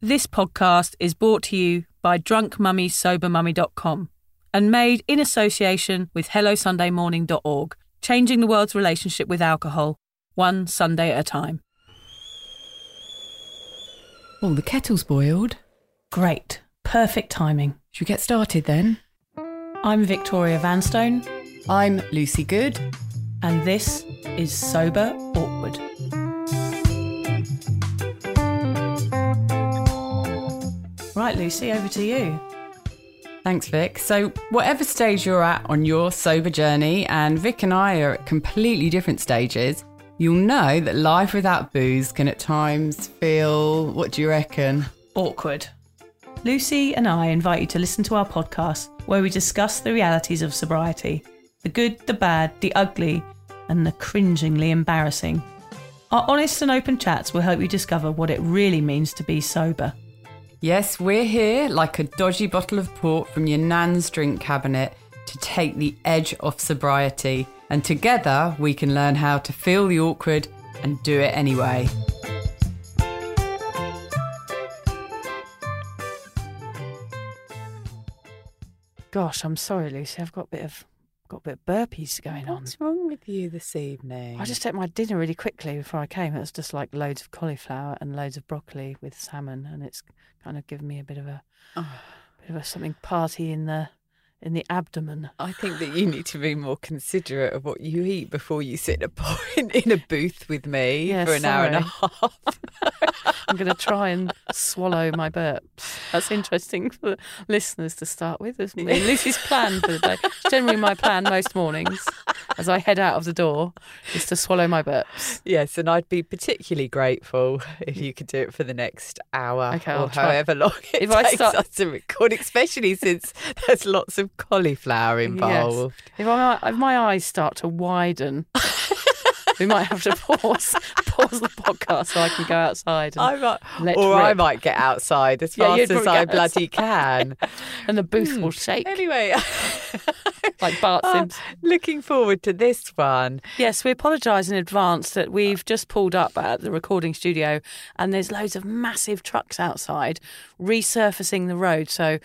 This podcast is brought to you by drunkmummysobermummy.com and made in association with HelloSundayMorning.org, changing the world's relationship with alcohol, one Sunday at a time. Oh, the kettle's boiled. Great. Perfect timing. Should we get started then? I'm Victoria Vanstone, I'm Lucy Good. and this is Sober Awkward. Right, Lucy, over to you. Thanks, Vic. So, whatever stage you're at on your sober journey, and Vic and I are at completely different stages, you'll know that life without booze can at times feel, what do you reckon? Awkward. Lucy and I invite you to listen to our podcast where we discuss the realities of sobriety the good, the bad, the ugly, and the cringingly embarrassing. Our honest and open chats will help you discover what it really means to be sober. Yes, we're here like a dodgy bottle of port from your nan's drink cabinet to take the edge off sobriety. And together we can learn how to feel the awkward and do it anyway. Gosh, I'm sorry, Lucy. I've got a bit of got a bit of burpees going on. What's wrong with you this evening? I just ate my dinner really quickly before I came. It was just like loads of cauliflower and loads of broccoli with salmon, and it's kind of given me a bit of a bit of a something party in the in the abdomen. I think that you need to be more considerate of what you eat before you sit in a point in a booth with me Yeah, for an hour and a half. I'm going to try and swallow my burps. That's interesting for listeners to start with, isn't it? Lucy's plan for the day. It's generally my plan most mornings as I head out of the door is to swallow my burps. yes, and I'd be particularly grateful if you could do it for the next hour Okay, or however long it If I takes start- us to record, especially since there's lots of cauliflower involved. If, I, if my eyes start to widen, we might have to pause pause the podcast so I can go outside and, I might, Let or I might get outside as Yeah, fast as I bloody can. and the booth will shake Anyway, like Bart ah, Simpson. looking forward to this one. Yes, we apologise in advance that we've just pulled up at the recording studio and there's loads of massive trucks outside resurfacing the road. So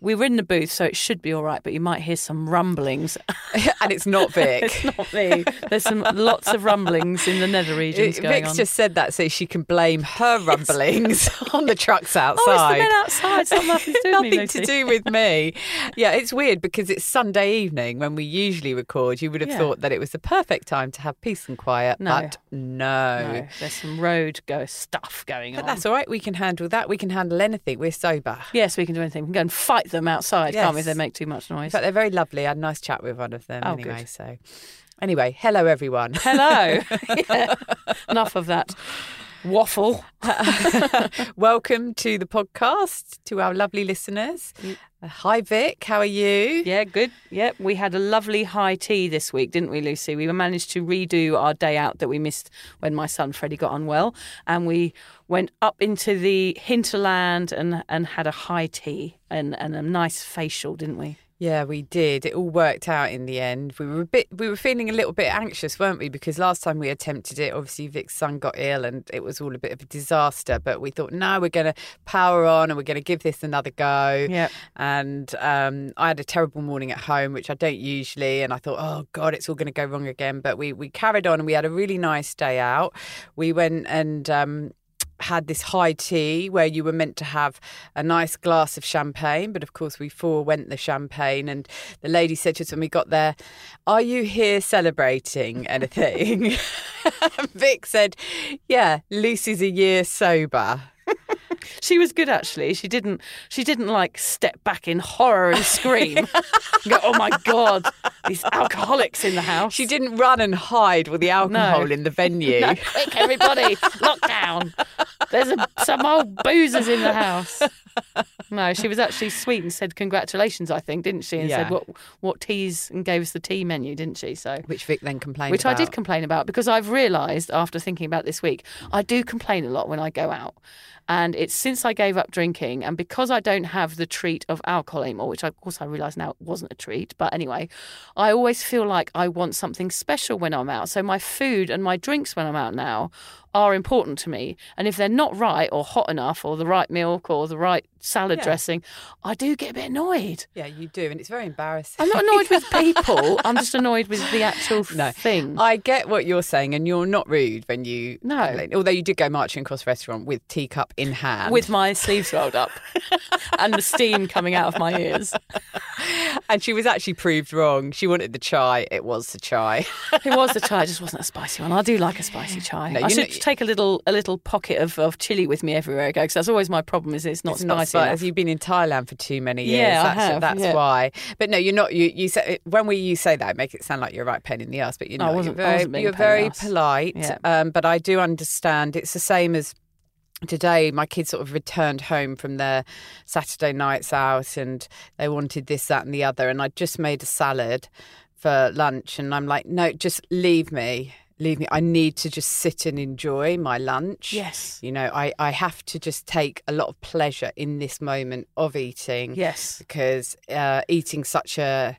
we were in the booth, so it should be all right, but you might hear some rumblings. and it's not Vic. it's not me. There's some lots of rumblings in the nether regions It- going Vic's on. just said that so she can blame her rumblings on the trucks outside. oh, it's the men outside. Not nothing to do with me, to do with me. Yeah, it's weird because it's Sunday evening when we usually record. You would have Yeah. thought that it was the perfect time to have peace and quiet, No. but no. No, there's some road go stuff going But on. that's all right. We can handle that. We can handle anything. We're sober. Yes, we can do anything. We can go and fight them outside, can't we? If they make too much noise. fact, they're very lovely. I had a nice chat with one of them Oh, anyway. good. So, anyway, hello everyone. Hello. Yeah. Enough of that waffle. Welcome to the podcast to our lovely listeners. Hi, Vic. How are you? Yeah, good. Yeah, we had a lovely high tea this week, didn't we, Lucy? We managed to redo our day out that we missed when my son Freddie got unwell, and we went up into the hinterland and and had a high tea and and a nice facial, didn't we? Yeah, we did. It all worked out in the end. We were a bit, we were feeling a little bit anxious, weren't we? Because last time we attempted it, obviously Vic's son got ill and it was all a bit of a disaster. But we thought, no, we're going to power on and we're going to give this another go. Yeah. And um, I had a terrible morning at home, which I don't usually. And I thought, oh God, it's all going to go wrong again. But we we carried on and we had a really nice day out. We went and. Um, had this high tea where you were meant to have a nice glass of champagne, but of course we forewent the champagne. And the lady said to us when we got there, "Are you here celebrating anything?" And Vic said, "Yeah, Lucy's a year sober." She was good actually. She didn't she didn't like step back in horror and scream. and go, oh my god, these alcoholics in the house. She didn't run and hide with the alcohol No. in the venue. No, quick, everybody, lockdown. There's a, some old boozers in the house. No, she was actually sweet and said congratulations. I think, didn't she? And Yeah. said what what teas and gave us the tea menu, didn't she? So. Which Vic then complained Which I did complain about because I've realised after thinking about this week, I do complain a lot when I go out. And it's since I gave up drinking, and because I don't have the treat of alcohol anymore, which of course I realise now wasn't a treat, but anyway, I always feel like I want something special when I'm out. So my food and my drinks when I'm out now are important to me. And if they're not right or hot enough or the right milk or the right salad Yeah. dressing, I do get a bit annoyed. Yeah, you do, and it's very embarrassing. I'm not annoyed with people, I'm just annoyed with the actual No. thing. I get what you're saying, and you're not rude when you No. Although you did go marching across the restaurant with teacup in hand, with my sleeves rolled up and the steam coming out of my ears. and she was actually proved wrong. She wanted the chai. It was the chai. It was the chai, it just wasn't a spicy one. I do like a spicy chai. No, I should know- take a little a little pocket of, of chili with me everywhere I go because that's always my problem. Is it's not It's spicy. not enough. You've been in Thailand for too many years. Yeah, I that's, have, That's yeah. why. But no, you're not. You you say when we you say that, make it sound like you're a right pain in the ass. But you're No, I wasn't- You're very, wasn't you're pain in the very polite. Yeah. Um, but I do understand. It's the same as today my kids sort of returned home from their saturday nights out and they wanted this that and the other and i just made a salad for lunch and i'm like no just leave me leave me i need to just sit and enjoy my lunch Yes. you know i, I have to just take a lot of pleasure in this moment of eating Yes. because uh, eating such a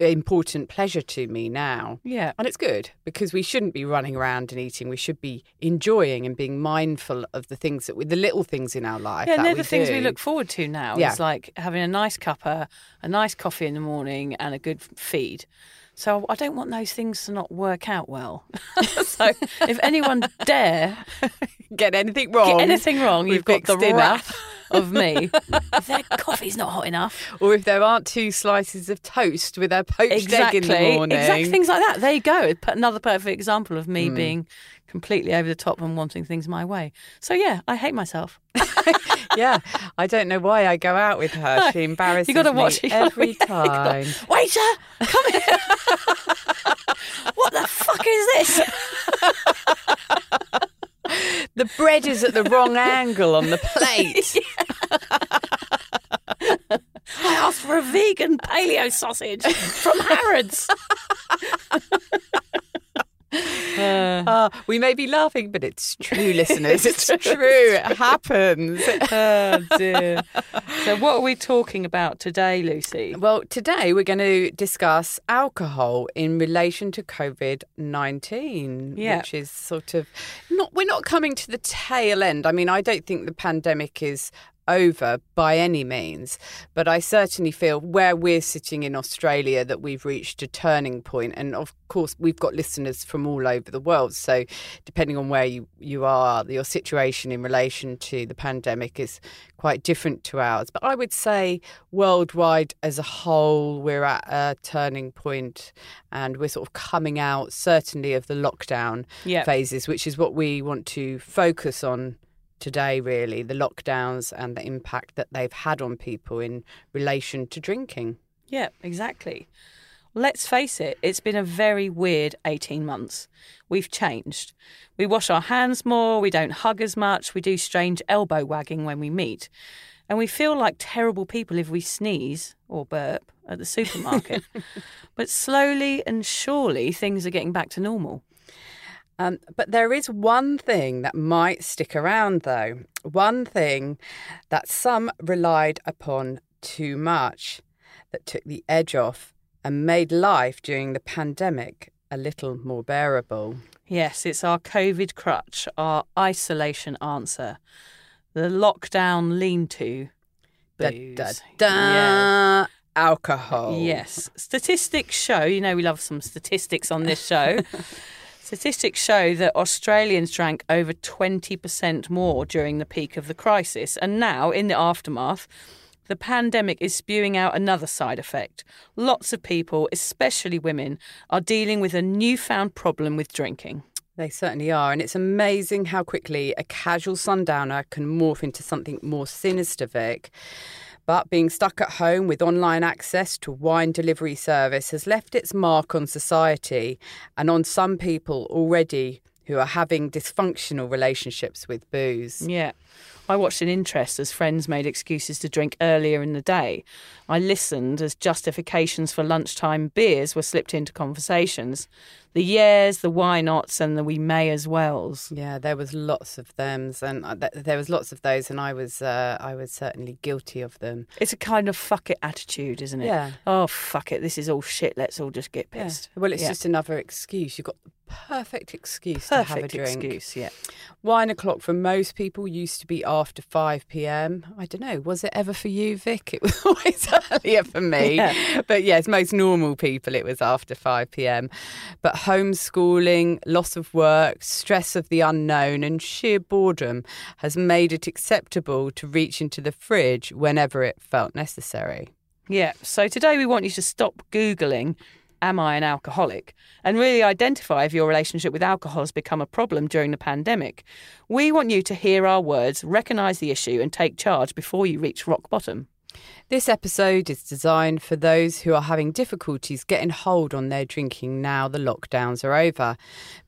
important pleasure to me now Yeah. and it's good because we shouldn't be running around and eating. We should be enjoying and being mindful of the things that we, the little things in our life. Yeah, that and they're the things we look forward to now. Yeah. It's like having a nice cuppa, a nice coffee in the morning, and a good feed. So I don't want those things to not work out well. so if anyone dare Get anything wrong? get anything wrong, you've got the dinner. wrath of me. if their coffee's not hot enough, Or if there aren't two slices of toast with their poached exactly, egg in the morning. exact things like that. There you go. Another perfect example of me hmm. being completely over the top and wanting things my way. So yeah, I hate myself. yeah, I don't know why I go out with her. She embarrasses You got to me watch you gotta- every gotta- time. Waiter, come here. what the fuck is this? The bread is at the wrong angle on the plate. I asked for a vegan paleo sausage from Harrods. Uh, Ah, we may be laughing, but it's true, listeners. It's true. It happens. oh dear. So, what are we talking about today, Lucy? Well, today we're going to discuss alcohol in relation to COVID 19, Yeah. which is sort of not, we're not coming to the tail end. I mean, I don't think the pandemic is over by any means, but I certainly feel where we're sitting in Australia that we've reached a turning point. And of course, we've got listeners from all over the world. So, depending on where you, you are, your situation in relation to the pandemic is quite different to ours. But I would say worldwide as a whole, we're at a turning point and we're sort of coming out, certainly, of the lockdown Yeah. phases, which is what we want to focus on today, really the lockdowns and the impact that they've had on people in relation to drinking. Yeah, exactly. Let's face it, it's been a very weird 18 months. We've changed. We wash our hands more, we don't hug as much, we do strange elbow wagging when we meet. And we feel like terrible people if we sneeze or burp at the supermarket. but slowly and surely things are getting back to normal. Um, but there is one thing that might stick around, though. One thing that some relied upon too much that took the edge off and made life during the pandemic a little more bearable. Yes, it's our COVID crutch, our isolation answer, the lockdown lean to. Da, Booze. da, da, Yeah. Alcohol. Yes. Statistics show, you know, we love some statistics on this show. Statistics show that Australians drank over 20% more during the peak of the crisis. And now, in the aftermath, the pandemic is spewing out another side effect. Lots of people, especially women, are dealing with a newfound problem with drinking. They certainly are. And it's amazing how quickly a casual sundowner can morph into something more sinister, Vic. But being stuck at home with online access to wine delivery service has left its mark on society and on some people already who are having dysfunctional relationships with booze. Yeah. I watched in interest as friends made excuses to drink earlier in the day. I listened as justifications for lunchtime beers were slipped into conversations. The yeahs, the why nots, and the we may as wells. Yeah, there was lots of them, and uh, th- there was lots of those, and I was uh, I was certainly guilty of them. It's a kind of fuck it attitude, isn't it? Yeah. Oh fuck it, this is all shit. Let's all just get Yeah. pissed. Well, it's Yeah. just another excuse. You've got the perfect excuse to have a perfect drink. excuse. Yeah. Wine o'clock for most people used to be after 5 pm. I don't know, was it ever for you, Vic? It was always earlier for me. Yeah. But yes, most normal people, it was after 5 pm. But homeschooling, loss of work, stress of the unknown, and sheer boredom has made it acceptable to reach into the fridge whenever it felt necessary. Yeah. So today we want you to stop Googling, Am I an alcoholic? and really identify if your relationship with alcohol has become a problem during the pandemic. We want you to hear our words, recognise the issue, and take charge before you reach rock bottom. This episode is designed for those who are having difficulties getting hold on their drinking now the lockdowns are over.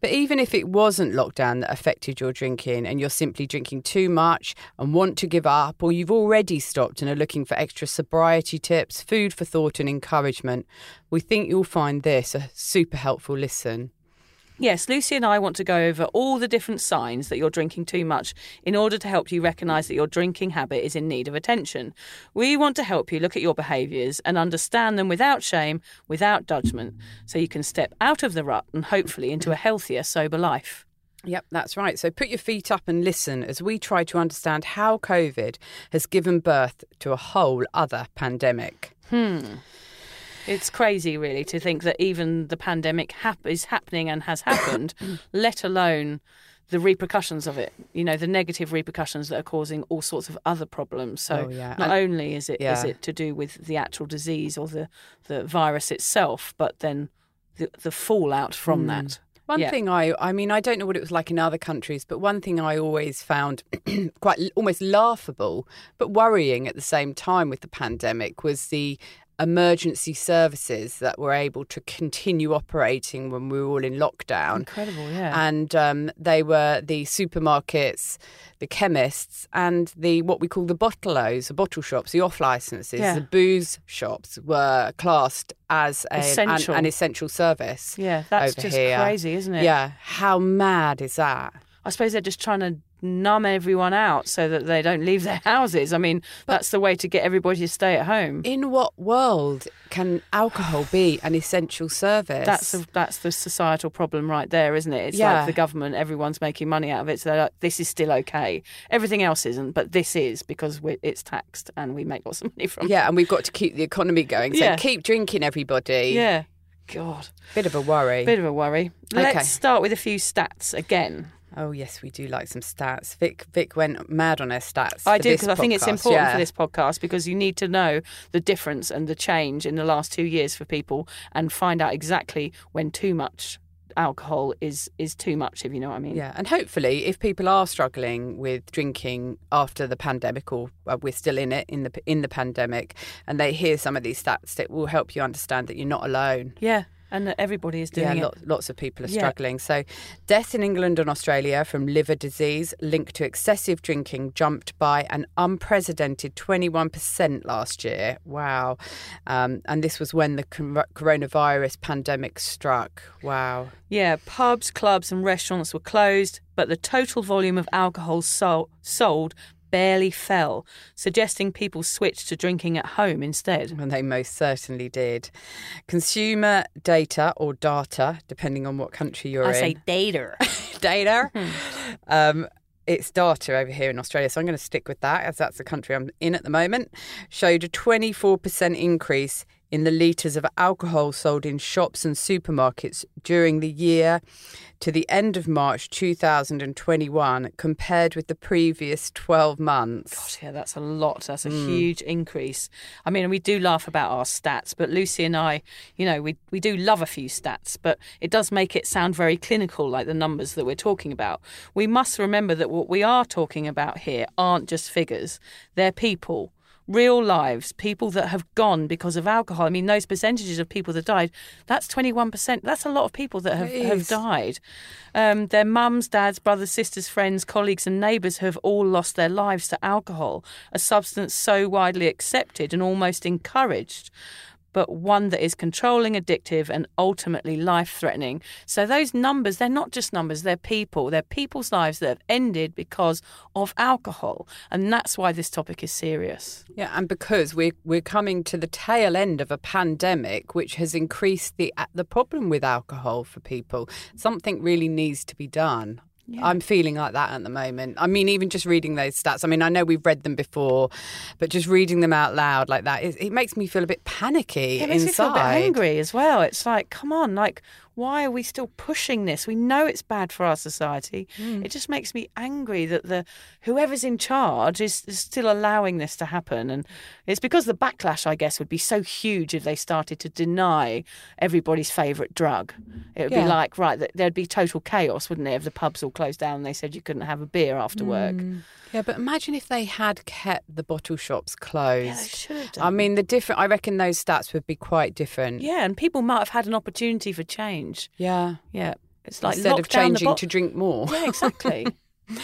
But even if it wasn't lockdown that affected your drinking and you're simply drinking too much and want to give up, or you've already stopped and are looking for extra sobriety tips, food for thought, and encouragement, we think you'll find this a super helpful listen. Yes, Lucy and I want to go over all the different signs that you're drinking too much in order to help you recognise that your drinking habit is in need of attention. We want to help you look at your behaviours and understand them without shame, without judgment, so you can step out of the rut and hopefully into a healthier, sober life. Yep, that's right. So put your feet up and listen as we try to understand how COVID has given birth to a whole other pandemic. Hmm. It's crazy, really, to think that even the pandemic hap- is happening and has happened, let alone the repercussions of it. You know, the negative repercussions that are causing all sorts of other problems. So Oh, yeah. not And- only is it is Yeah. it to do with the actual disease or the the virus itself, but then the the fallout from hmm. that. One Yeah. thing I, I mean, I don't know what it was like in other countries, but one thing I always found quite almost laughable, but worrying at the same time with the pandemic was the emergency services that were able to continue operating when we were all in lockdown. Incredible, yeah. And um, they were the supermarkets, the chemists, and the what we call the bottle-os, the bottle shops, the off licenses, Yeah. the booze shops were classed as a, an, Essential. an essential service. yeah, that's just here. crazy, isn't it? Yeah, how mad is that? I suppose they're just trying to numb everyone out so that they don't leave their houses. I mean, that's the way to get everybody to stay at home. In what world can alcohol be an essential service? That's a, that's the societal problem right there, isn't it? It's Yeah. like the government, everyone's making money out of it, so they're like, this is still okay. Everything else isn't, but this is because we it's taxed and we make lots of money from. yeah, and we've got to keep the economy going. So Yeah. keep drinking, everybody. yeah. God, Bit of a worry. bit of a worry. Okay. Let's start with a few stats again. Oh yes, we do like some stats. Vic Vic went mad on her stats. I do because I think it's important yeah. for this podcast because you need to know the difference and the change in the last two years for people and find out exactly when too much alcohol is is too much if you know what I mean. Yeah, and hopefully, if people are struggling with drinking after the pandemic, or uh, we're still in it in the in the pandemic, and they hear some of these stats, it will help you understand that you're not alone. Yeah, and that everybody is doing yeah, it. lot, lots of people are Yeah. struggling. So, death in England and Australia from liver disease linked to excessive drinking jumped by an unprecedented 21% last year. Wow. Um, and this was when the coronavirus pandemic struck. Wow. Yeah, pubs, clubs, and restaurants were closed, but the total volume of alcohol sol- sold barely fell, suggesting people switched to drinking at home instead. And they most certainly did. Consumer data or data, depending on what country you're I in. I say data. data. um, it's data over here in Australia, so I'm going to stick with that as that's the country I'm in at the moment. Showed a 24% increase in the litres of alcohol sold in shops and supermarkets during the year to the end of March 2021 compared with the previous 12 months. Gosh, yeah, that's a lot. That's a Hmm. huge increase. I mean, we do laugh about our stats, but Lucy and I, you know, we, we do love a few stats, but it does make it sound very clinical, like the numbers that we're talking about. We must remember that what we are talking about here aren't just figures, they're people. Real lives, people that have gone because of alcohol. I mean, those percentages of people that died, that's 21%. That's a lot of people that have, have died. Um, their mums, dads, brothers, sisters, friends, colleagues, and neighbours have all lost their lives to alcohol, a substance so widely accepted and almost encouraged but one that is controlling, addictive, and ultimately life threatening. So, those numbers, they're not just numbers, they're people. They're people's lives that have ended because of alcohol. And that's why this topic is serious. Yeah, and because we're we're coming to the tail end of a pandemic, which has increased the the problem with alcohol for people. Something really needs to be done. I'm feeling like that at the moment. I mean, even just reading those stats. I mean, I know we've read them before, but just reading them out loud like that, it, it makes me feel a bit panicky It makes me feel a bit angry as well. It's like, come on, like, why are we still pushing this? We know it's bad for our society. Hmm. It just makes me angry that the whoever's in charge is, is still allowing this to happen. And it's because the backlash, I guess, would be so huge if they started to deny everybody's favourite drug. It would Yeah. be like, right, there'd be total chaos, wouldn't it, if the pubs all closed down and they said you couldn't have a beer after work. Yeah, but imagine if they had kept the bottle shops closed. Yeah, they should I mean, the different. I reckon those stats would be quite different. Yeah, and people might have had an opportunity for change. Yeah. Yeah. It's like Instead of changing to drink more. Yeah, exactly.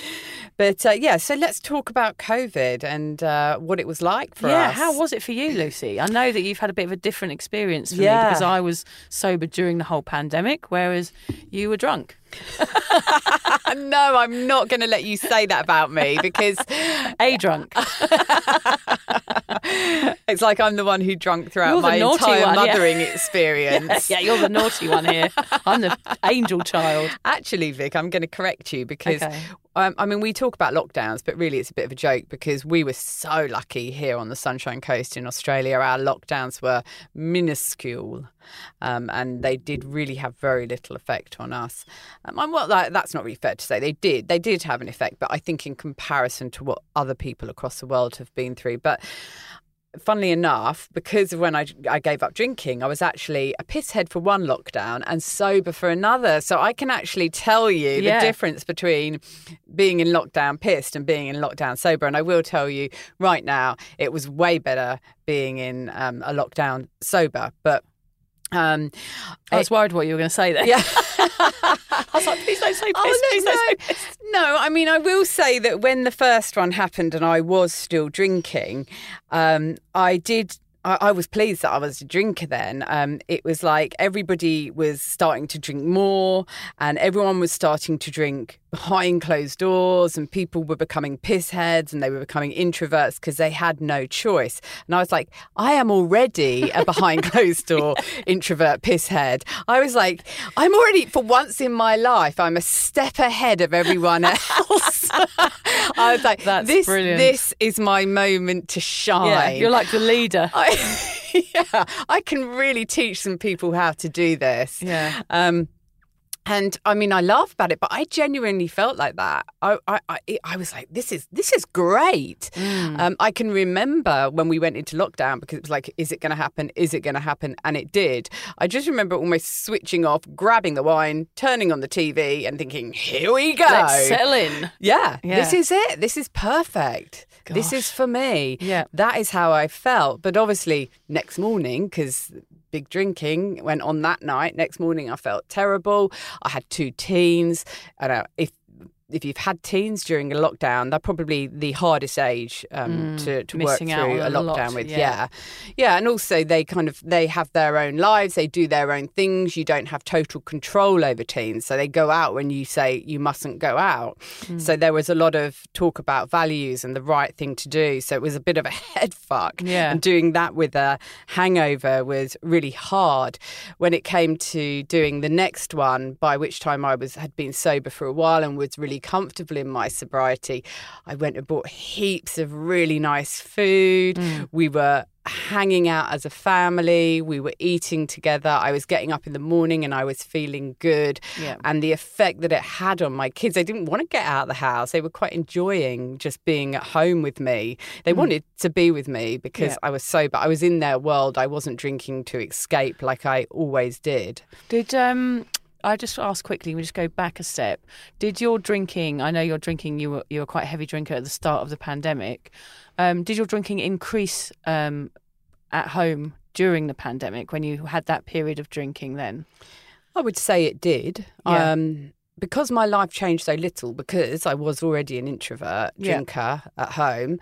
But uh, yeah, so let's talk about COVID and uh, what it was like for yeah, us. Yeah, how was it for you, Lucy? I know that you've had a bit of a different experience for Yeah. me because I was sober during the whole pandemic, whereas you were drunk. no, I'm not going to let you say that about me because A drunk. it's like I'm the one who drunk throughout You're my entire one, yeah. mothering experience. yeah, you're the naughty one here. I'm the angel child. Actually, Vic, I'm going to correct you because, Okay. um, I mean, we talk about lockdowns, but really it's a bit of a joke because we were so lucky here on the Sunshine Coast in Australia. Our lockdowns were minuscule um, and they did really have very little effect on us. Um, and well, that, that's not really fair to say. They did. They did have an effect, but I think in comparison to what other people across the world have been through. But funnily enough, because of when I, I gave up drinking, I was actually a pisshead for one lockdown and sober for another. So I can actually tell you Yeah. the difference between being in lockdown pissed and being in lockdown sober. And I will tell you right now, it was way better being in um, a lockdown sober. But um, I was worried what you were going to say there. yeah. I was like, please don't say piss, Oh, please no, don't say no. No, I mean, I will say that when the first one happened and I was still drinking, um, I did. I, I was pleased that I was a drinker then. Um, it was like everybody was starting to drink more, and everyone was starting to drink behind closed doors, and people were becoming pissheads and they were becoming introverts because they had no choice. And I was like, I am already a behind closed door introvert pisshead. I was like, I'm already, for once in my life, I'm a step ahead of everyone else. I was like, That's this, brilliant. this is my moment to shine. Yeah, you're like the leader. I, yeah, I can really teach some people how to do this. Yeah. Um, and I mean, I laugh about it, but I genuinely felt like that. I, I, I, I was like, this is this is great. Mm. Um, I can remember when we went into lockdown because it was like, is it going to happen? Is it going to happen? And it did. I just remember almost switching off, grabbing the wine, turning on the TV, and thinking, here we go. Let's settle in. Yeah, Yeah. this is it. This is perfect. This is for me. Yeah. That is how I felt. But obviously, next morning, because big drinking went on that night, next morning I felt terrible. I had two teens. And uh, if if you've had teens during a lockdown, they're probably the hardest age um, to, to work Mm, out through a a lot, lockdown with. yeah. Yeah. yeah, and also they kind of they have their own lives. They do their own things. You don't have total control over teens, so they go out when you say you mustn't go out. Hmm. So there was a lot of talk about values and the right thing to do. So it was a bit of a head fuck. Yeah. And doing that with a hangover was really hard. When it came to doing the next one, by which time I was had been sober for a while and was really comfortable in my sobriety, I went and bought heaps of really nice food. Mm. We were hanging out as a family. We were eating together. I was getting up in the morning and I was feeling good. Yeah. And the effect that it had on my kids, they didn't want to get out of the house. They were quite enjoying just being at home with me. They wanted to be with me because Yeah. I was sober. I was in their world. I wasn't drinking to escape like I always did. Did um I just ask quickly. We just go back a step. Did your drinking? I know you're drinking. You were you were quite a heavy drinker at the start of the pandemic. Um, did your drinking increase um, at home during the pandemic when you had that period of drinking? Then I would say it did. Yeah. Um, because my life changed so little, because I was already an introvert Yeah. drinker at home,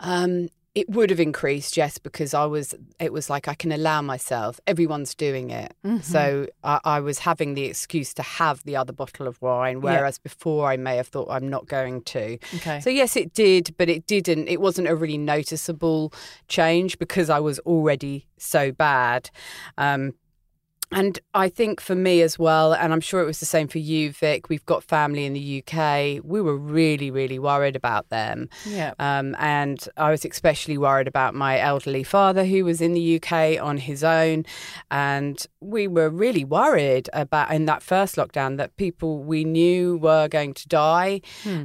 um, it would have increased, yes, because I was, it was like I can allow myself, everyone's doing it. Mm-hmm. So I, I was having the excuse to have the other bottle of wine, whereas before I may have thought I'm not going to. okay. So yes, it did, but it didn't. It wasn't a really noticeable change because I was already so bad. Um, and I think for me as well, and I'm sure it was the same for you, Vic. We've got family in the UK. We were really, really worried about them. yeah. Um, and I was especially worried about my elderly father who was in the UK on his own. And we were really worried about in that first lockdown that people we knew were going to die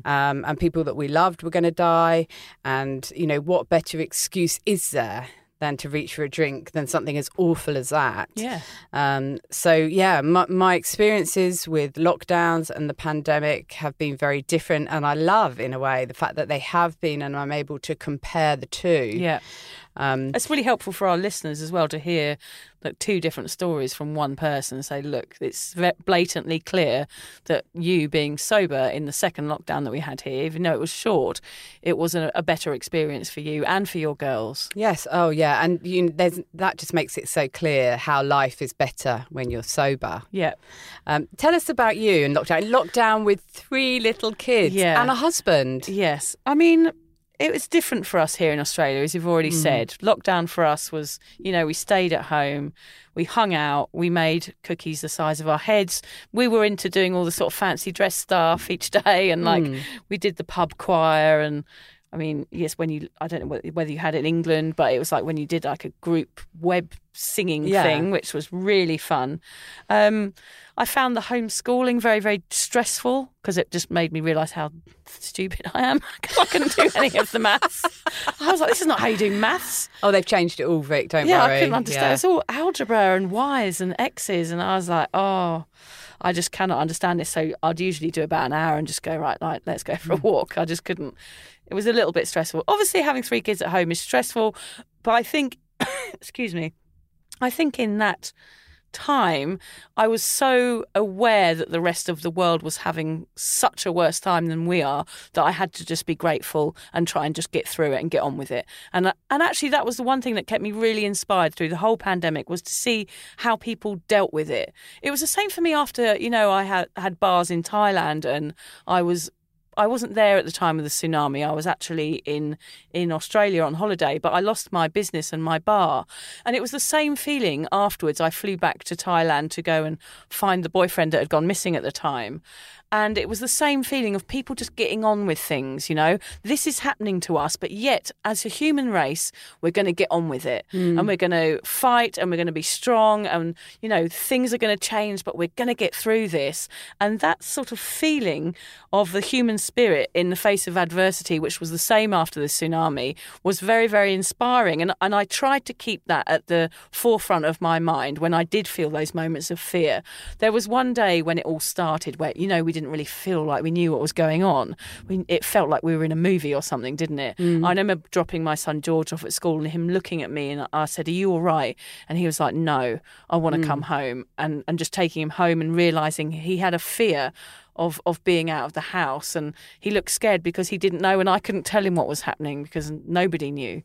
um, and people that we loved were going to die. And, you know, what better excuse is there? Than to reach for a drink than something as awful as that. Yeah. Um, so yeah, my, my experiences with lockdowns and the pandemic have been very different, and I love, in a way, the fact that they have been, and I'm able to compare the two. Yeah. Um, It's really helpful for our listeners as well to hear like two different stories from one person. Say, look, it's blatantly clear that you being sober in the second lockdown that we had here, even though it was short, it was a, a better experience for you and for your girls. yes. Oh yeah, and you, there's that just makes it so clear how life is better when you're sober. Yeah. Um, tell us about you in lockdown. Lockdown with three little kids Yeah. and a husband. Yes. I mean, it was different for us here in Australia, as you've already mm. said. Lockdown for us was, you know, we stayed at home, we hung out, we made cookies the size of our heads. We were into doing all the sort of fancy dress stuff each day, and like mm. we did the pub choir. And I mean, yes, when you, I don't know whether- you had it in England, but it was like when you did like a group web singing Yeah. thing, which was really fun. Um, I found the homeschooling very, very stressful because it just made me realise how stupid I am. 'Cause I couldn't do any of the maths. I was like, this is not how you do maths. Oh, they've changed it all, Vic. Don't yeah, worry. I couldn't understand. Yeah. It's all algebra and y's and x's, and I was like, oh. I just cannot understand this. So I'd usually do about an hour and just go, right, like, let's go for a walk. I just couldn't. It was a little bit stressful. Obviously, having three kids at home is stressful, but I think, excuse me, I think in that time, I was so aware that the rest of the world was having such a worse time than we are that I had to just be grateful and try and just get through it and get on with it. And and actually, that was the one thing that kept me really inspired through the whole pandemic was to see how people dealt with it. It was the same for me after you know I had had bars in Thailand and I was I wasn't there at the time of the tsunami. I was actually in in Australia on holiday, but I lost my business and my bar. And it was the same feeling afterwards. I flew back to Thailand to go and find the boyfriend that had gone missing at the time. And it was the same feeling of people just getting on with things, you know. This is happening to us, but yet, as a human race, we're going to get on with it. Hmm. And we're going to fight and we're going to be strong. And, you know, things are going to change, but we're going to get through this. And that sort of feeling of the human spirit in the face of adversity, which was the same after the tsunami, was very, very inspiring. And, and I tried to keep that at the forefront of my mind when I did feel those moments of fear. There was one day when it all started where, you know, we didn't really feel like we knew what was going on. We, it felt like we were in a movie or something, didn't it? Mm. I remember dropping my son George off at school and him looking at me and I said, Are you all right? And he was like, No, I want to mm. come home. And, and just taking him home and realizing he had a fear of of being out of the house and he looked scared because he didn't know and I couldn't tell him what was happening because nobody knew.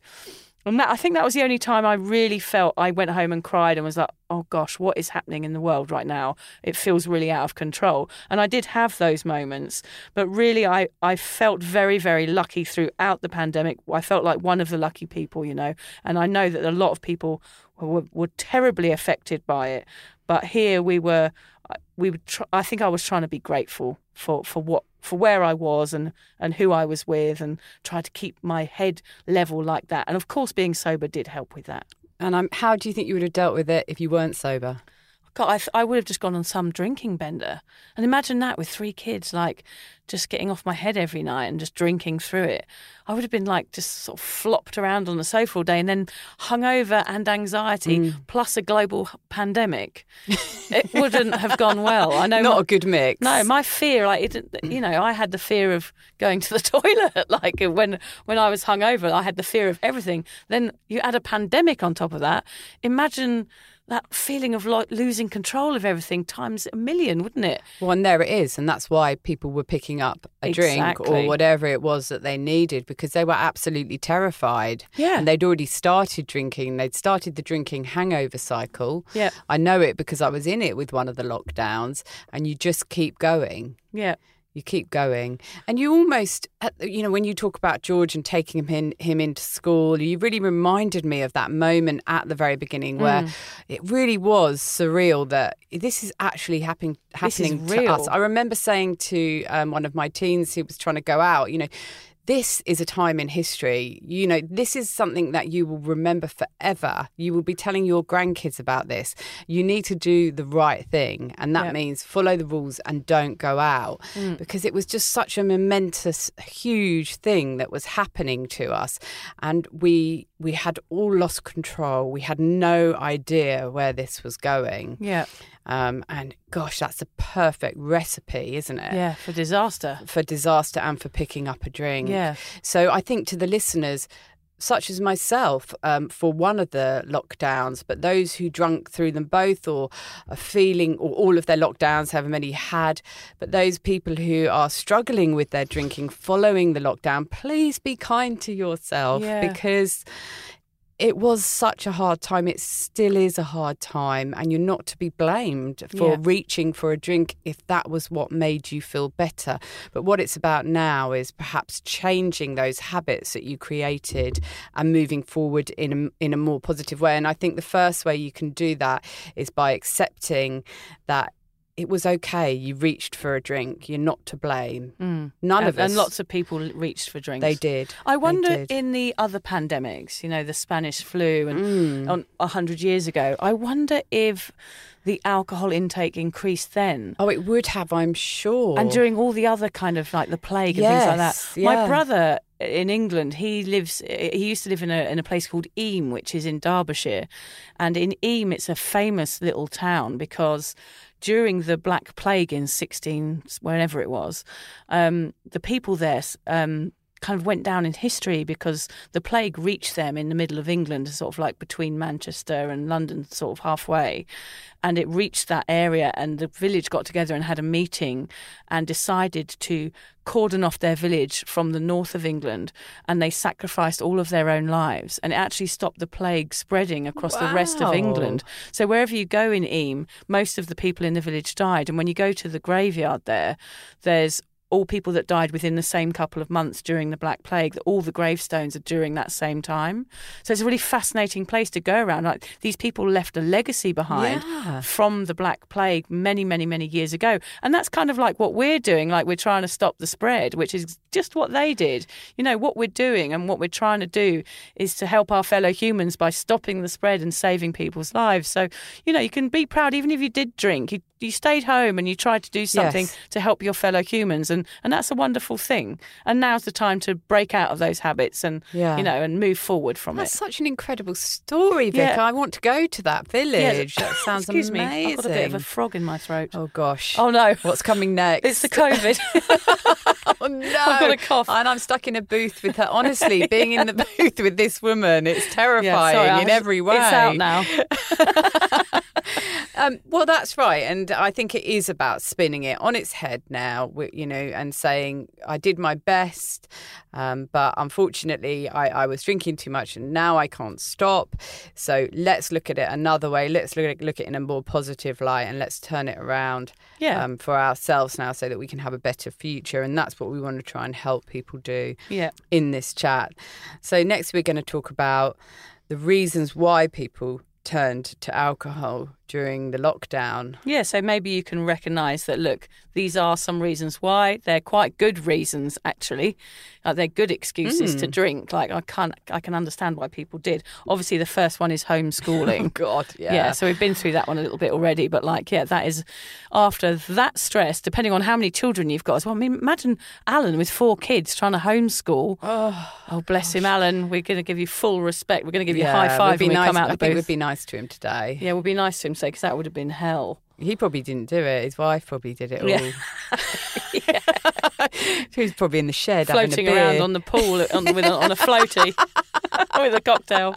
And that I think that was the only time I really felt I went home and cried and was like, "Oh gosh, what is happening in the world right now? It feels really out of control." And I did have those moments, but really I I felt very very lucky throughout the pandemic. I felt like one of the lucky people, you know. And I know that a lot of people were, were terribly affected by it, but here we were we would tr- I think I was trying to be grateful for for what for where I was and and who I was with and tried to keep my head level like that. And of course being sober did help with that. And um, how do you think you would have dealt with it if you weren't sober? God, I, th- I would have just gone on some drinking bender. And imagine that with three kids, like just getting off my head every night and just drinking through it. I would have been like just sort of flopped around on the sofa all day and then hungover and anxiety Mm. plus a global pandemic. it wouldn't have gone well. I know. Not my- a good mix. no, my fear, like it, you know, I had the fear of going to the toilet. Like when when I was hungover, I had the fear of everything. Then you add a pandemic on top of that. Imagine that feeling of like losing control of everything times a million, wouldn't it? Well, and there it is. And that's why people were picking up a drink or whatever it was that they needed because they were absolutely terrified. Yeah. And they'd already started drinking. They'd started the drinking hangover cycle. Yeah. I know it because I was in it with one of the lockdowns, and you just keep going. Yeah. You keep going, and you almost you know, when you talk about George and taking him in, him into school, you really reminded me of that moment at the very beginning where Mm. it really was surreal that this is actually happening happening to us. real. I remember saying to um, one of my teens who was trying to go out, you know. This is a time in history. You know, this is something that you will remember forever. You will be telling your grandkids about this. You need to do the right thing. And that Yeah. means follow the rules and don't go out Mm. because it was just such a momentous, huge thing that was happening to us. And we, we had all lost control. We had no idea where this was going. Yeah. Um, and gosh, that's a perfect recipe, isn't it? Yeah. For disaster. For disaster and for picking up a drink. Yeah. So I think to the listeners, such as myself, um, for one of the lockdowns, but those who drunk through them both or are feeling, or all of their lockdowns, however many had, but those people who are struggling with their drinking following the lockdown, please be kind to yourself Yeah. because it was such a hard time. It still is a hard time, and you're not to be blamed for Yeah. reaching for a drink if that was what made you feel better. But what it's about now is perhaps changing those habits that you created and moving forward in a, in a more positive way. And I think the first way you can do that is by accepting that it was okay. You reached for a drink. You're not to blame. Mm. None and, of us. and lots of people reached for drinks. They did. I wonder did. in the other pandemics, you know, the Spanish flu and Mm. on a hundred years ago. I wonder if the alcohol intake increased then. Oh, it would have, I'm sure. And during all the other kind of like the plague and things like that. Yes, My brother in England, he lives. He used to live in a in a place called Eyam, which is in Derbyshire, and in Eyam, it's a famous little town because during the Black Plague in sixteen, whenever it was, um, the people there. Um, kind of went down in history because the plague reached them in the middle of England, sort of like between Manchester and London, sort of halfway. And it reached that area, and the village got together and had a meeting and decided to cordon off their village from the north of England. And they sacrificed all of their own lives. And it actually stopped the plague spreading across the rest of England. So wherever you go in Eyam, most of the people in the village died. And when you go to the graveyard there, there's all people that died within the same couple of months during the Black Plague, that all the gravestones are during that same time. So it's a really fascinating place to go around. Like these people left a legacy behind Yeah. from the Black Plague many, many, many years ago. And that's kind of like what we're doing, like we're trying to stop the spread, which is just what they did. You know, what we're doing and what we're trying to do is to help our fellow humans by stopping the spread and saving people's lives. So, you know, you can be proud, even if you did drink, you, you stayed home and you tried to do something Yes. to help your fellow humans. And, and that's a wonderful thing. And now's the time to break out of those habits and, Yeah. you know, and move forward from That's it. That's such an incredible story, Vic. Yeah. I want to go to that village. that sounds Excuse amazing. me, I've got a bit of a frog in my throat. oh gosh. Oh no, What's coming next? it's the COVID. oh no. I've got a cough. And I'm stuck in a booth with her. Honestly, being in the booth with this woman, it's terrifying Yeah, sorry, in every way. It's out now. Um, well, that's right, and I think it is about spinning it on its head now. You know, and saying I did my best, um, but unfortunately, I, I was drinking too much, and now I can't stop. So let's look at it another way. Let's look at, look at it in a more positive light, and let's turn it around Yeah. um, for ourselves now, so that we can have a better future. And that's what we want to try and help people do Yeah. in this chat. So, next, we're going to talk about the reasons why people turned to alcohol during the lockdown. Yeah, so maybe you can recognise that, look, these are some reasons why. They're quite good reasons, actually. Uh, they're good excuses to drink. Like, I can't, I can understand why people did. Obviously, the first one is homeschooling. God, yeah. Yeah, so we've been through that one a little bit already, but like, yeah, that is after that stress, depending on how many children you've got as well. I mean, imagine Alan with four kids trying to homeschool. Oh, bless him, Alan. We're going to give you full respect. We're going to give you a high five when we come out I the think booth. we'd be nice to him today. yeah, we'll be nice to him, say, because that would have been hell. He probably didn't do it. His wife probably did it all. Yeah. He was probably in the shed Floating having a beer. around on the pool on, with a, on a floaty with a cocktail.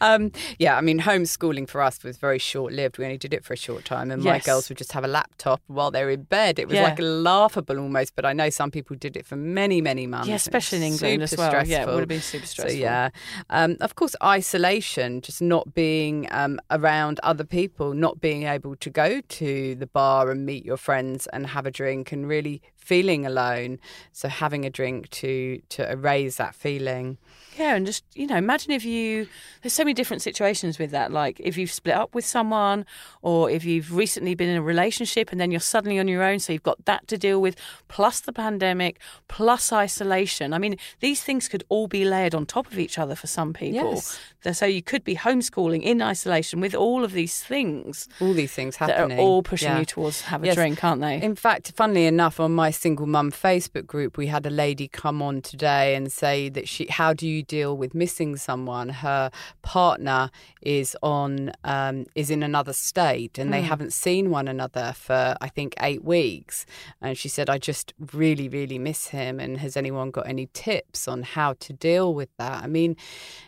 Um, yeah, I mean, homeschooling for us was very short lived. We only did it for a short time, and my girls would just have a laptop while they were in bed. It was Yeah. like laughable almost, but I know some people did it for many, many months. Yeah, especially in England as well. Yeah, it would have been super stressful. So yeah, um, of course, isolation, just not being um, around other people, not being able to go to the bar and meet your friends and have a drink, and really feeling alone. So having a drink to to erase that feeling. Yeah, and just you know, imagine if you. There's so many different situations with that. Like if you've split up with someone, or if you've recently been in a relationship and then you're suddenly on your own, so you've got that to deal with, plus the pandemic, plus isolation. I mean, these things could all be layered on top of each other for some people. Yes. So you could be homeschooling in isolation with all of these things All these things happening. that are all pushing Yeah. you towards have a Yes. drink, aren't they? In fact, funnily enough, on my single mum Facebook group, we had a lady come on today and say that she, how do you deal with missing someone? Her partner is on, um, is in another state, and they haven't seen one another for I think eight weeks. And she said, I just really, really miss him. And has anyone got any tips on how to deal with that? I mean.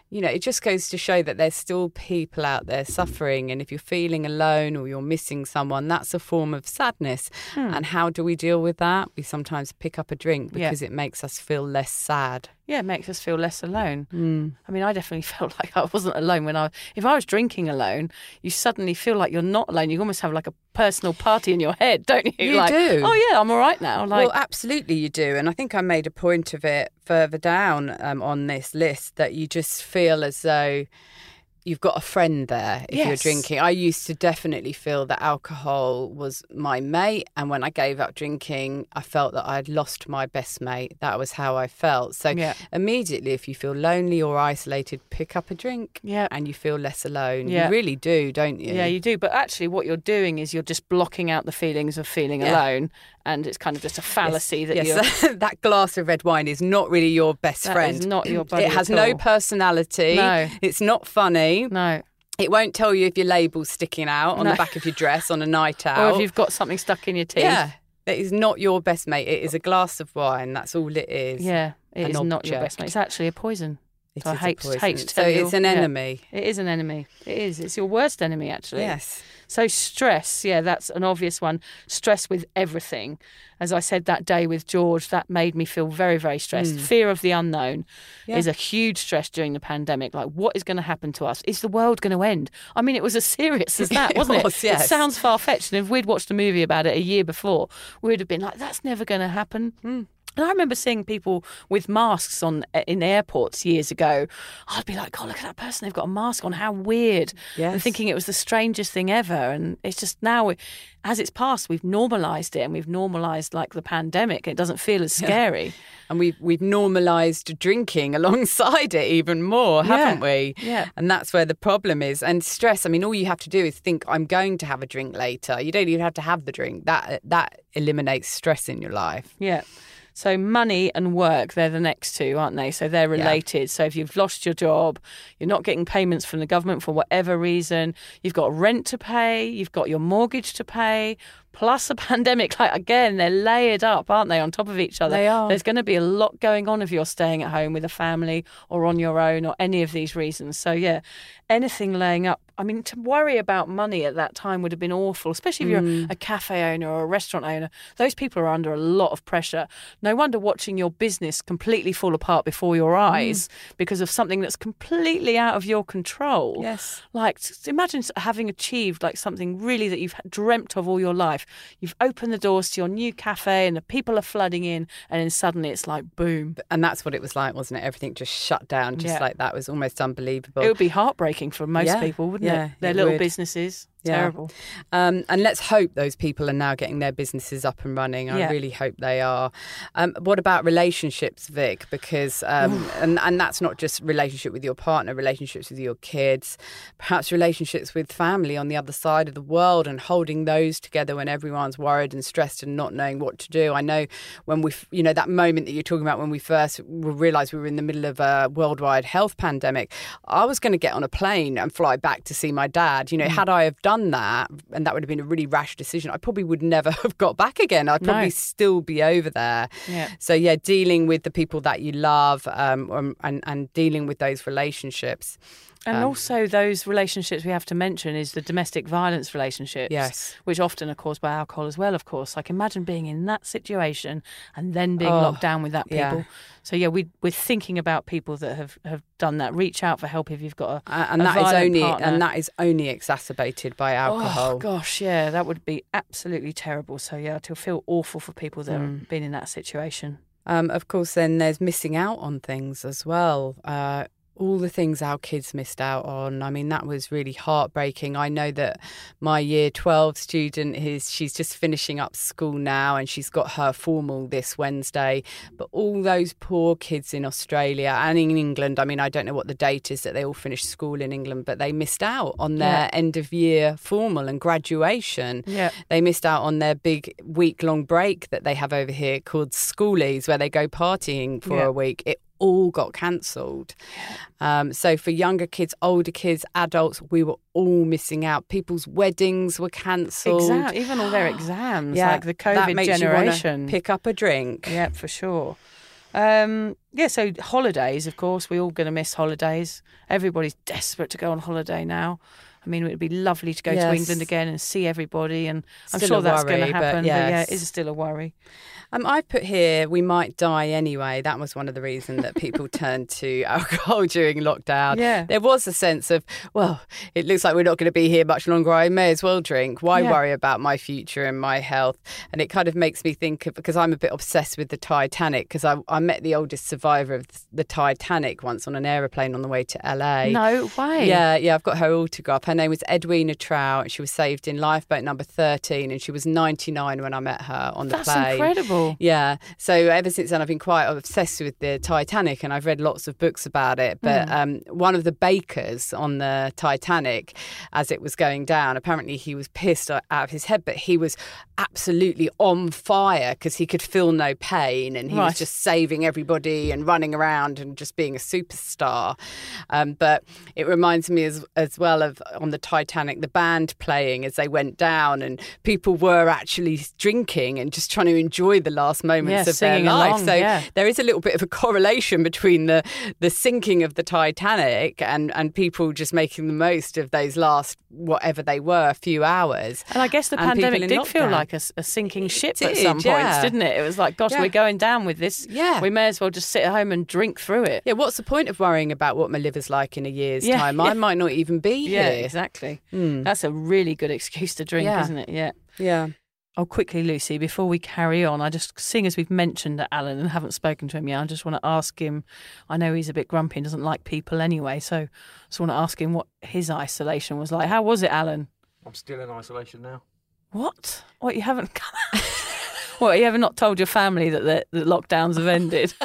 You know, it just goes to show that there's still people out there suffering. And if you're feeling alone or you're missing someone, that's a form of sadness. And how do we deal with that? We sometimes pick up a drink Hmm. Yeah. because it makes us feel less sad. Yeah, it makes us feel less alone. Hmm. I mean, I definitely felt like I wasn't alone when I. If I was drinking alone, you suddenly feel like you're not alone. You almost have like a personal party in your head, don't you? You like, do. Oh yeah, I'm all right now. Like, well, absolutely, you do. And I think I made a point of it further down um, on this list that you just feel as though you've got a friend there if you're drinking. I used to definitely feel that alcohol was my mate. And when I gave up drinking, I felt that I'd lost my best mate. That was how I felt. So Yeah. immediately, if you feel lonely or isolated, pick up a drink Yeah. and you feel less alone. Yeah. You really do, don't you? yeah, you do. But actually, what you're doing is you're just blocking out the feelings of feeling Yeah. alone, and it's kind of just a fallacy that you're. that glass of red wine is not really your best That friend. is not your buddy It has no personality. No. It's not funny. No, It won't tell you if your label's sticking out on No. the back of your dress on a night out. or if you've got something stuck in your teeth. yeah, that is not your best mate. It is a glass of wine. That's all it is. yeah, it is not your best mate. It's actually a poison. It So I hate- hate to So it's an Yeah. enemy. It is an enemy. It is. It's your worst enemy, actually. Yes. So stress, yeah, that's an obvious one. Stress with everything. As I said that day with George, that made me feel very, very stressed. Fear of the unknown Mm. Yeah. is a huge stress during the pandemic. Like, what is going to happen to us? Is the world going to end? I mean, it was as serious as that, wasn't was, it? yes. It sounds far fetched. And if we'd watched a movie about it a year before, we'd have been like, that's never going to happen. Hmm. And I remember seeing people with masks on eh, in airports years ago. I'd be like, "God, look at that person! They've got a mask on. How weird!" And thinking it was the strangest thing ever. And it's just now, as it's passed, we've normalised it, and we've normalised like the pandemic. It doesn't feel as scary. And we've we've normalised drinking alongside it even more, haven't we? Yeah. And that's where the problem is. And stress. I mean, all you have to do is think, I'm going to have a drink later. You don't even have to have the drink. That that eliminates stress in your life. Yeah. So money and work, they're the next two, aren't they? So they're related. So if you've lost your job, you're not getting payments from the government for whatever reason, you've got rent to pay, you've got your mortgage to pay, plus a pandemic. Like again, they're layered up, aren't they, on top of each other? They are. There's going to be a lot going on if you're staying at home with a family or on your own or any of these reasons. So yeah, anything laying up. I mean, to worry about money at that time would have been awful, especially if you're mm. a cafe owner or a restaurant owner. Those people are under a lot of pressure. No wonder watching your business completely fall apart before your mm. eyes because of something that's completely out of your control. Yes. Like, imagine having achieved like something really that you've dreamt of all your life. You've opened the doors to your new cafe and the people are flooding in, and then suddenly it's like boom. And that's what it was like, wasn't it? Everything just shut down just Yeah. like that. It was almost unbelievable. It would be heartbreaking for most Yeah. people, wouldn't Yeah. Their little would. businesses. Yeah. Terrible. Um, and let's hope those people are now getting their businesses up and running. I Yeah. really hope they are. Um, what about relationships, Vic? Because um, and and that's not just relationship with your partner, relationships with your kids, perhaps relationships with family on the other side of the world, and holding those together when everyone's worried and stressed and not knowing what to do. I know when we, you know, that moment that you're talking about when we first realised we were in the middle of a worldwide health pandemic. I was going to get on a plane and fly back to see my dad. You know, had I have done that, and that would have been a really rash decision, I probably would never have got back again. I'd probably No. still be over there. Yeah. So yeah, dealing with the people that you love, um, um, and and dealing with those relationships. And Um, also, those relationships we have to mention is the domestic violence relationships. Yes. Which often are caused by alcohol as well, of course. Like, imagine being in that situation and then being Oh, locked down with that yeah. people. So, yeah, we, we're thinking about people that have, have done that. Reach out for help if you've got a. Uh, and a that is only partner. and that is only exacerbated by alcohol. Oh, gosh, yeah, that would be absolutely terrible. So, yeah, to feel awful for people that Mm. have been in that situation. Um, of course, then there's missing out on things as well. Uh, all the things our kids missed out on. I mean, that was really heartbreaking. I know that my year 12 student is she's just finishing up school now and she's got her formal this Wednesday. But all those poor kids in Australia and in England, I mean, I don't know what the date is that they all finished school in England, but they missed out on their Yeah. end of year formal and graduation. Yeah. They missed out on their big week long break that they have over here called Schoolies, where they go partying for Yeah. a week. It all got cancelled. Um, so for younger kids, older kids, adults, we were all missing out. People's weddings were cancelled. Exam, even all their exams, Yeah, like the that COVID generation. pick up a drink. Yeah, for sure. Um, yeah, so holidays, of course, we're all going to miss holidays. Everybody's desperate to go on holiday now. I mean, it would be lovely to go to England again and see everybody, and I'm sure that's going to but happen. But, yeah, it is still a worry. Um, I put here we might die anyway. That was one of the reasons that people turned to alcohol during lockdown. Yeah. There was a sense of, well, it looks like we're not going to be here much longer. I may as well drink. Why Yeah. worry about my future and my health? And it kind of makes me think of, because I'm a bit obsessed with the Titanic, because I, I met the oldest survivor of the Titanic once on an aeroplane on the way to LA. No way. Yeah, yeah, I've got her autograph. Her name was Edwina Troutt. She was saved in lifeboat number 13 and she was 99 when I met her on the play. that's plane. incredible. Yeah. So ever since then, I've been quite obsessed with the Titanic, and I've read lots of books about it. But um, one of the bakers on the Titanic, as it was going down, apparently he was pissed out of his head, but he was absolutely on fire because he could feel no pain, and he Right. was just saving everybody and running around and just being a superstar. Um, but it reminds me as as well of on the Titanic, the band playing as they went down, and people were actually drinking and just trying to enjoy the last moments Yeah, of their life. along, so yeah. there is a little bit of a correlation between the the sinking of the Titanic and and people just making the most of those last whatever they were a few hours. And I guess the And pandemic did feel lockdown. like a sinking ship It at did, some points, didn't it? It was like, gosh, Yeah. we're going down with this. Yeah. We may as well just sit at home and drink through it. Yeah, what's the point of worrying about what my liver's like in a year's Yeah, time? yeah. I might not even be Yeah, here. Exactly. Mm. That's a really good excuse to drink, Yeah. isn't it? Yeah. Yeah. Oh, quickly, Lucy, before we carry on, I just, seeing as we've mentioned Alan and haven't spoken to him yet, I just want to ask him. I know he's a bit grumpy and doesn't like people anyway, so I just want to ask him what his isolation was like. How was it, Alan? I'm still in isolation now. What? What, you haven't. what, you haven't not told your family that the, the lockdowns have ended?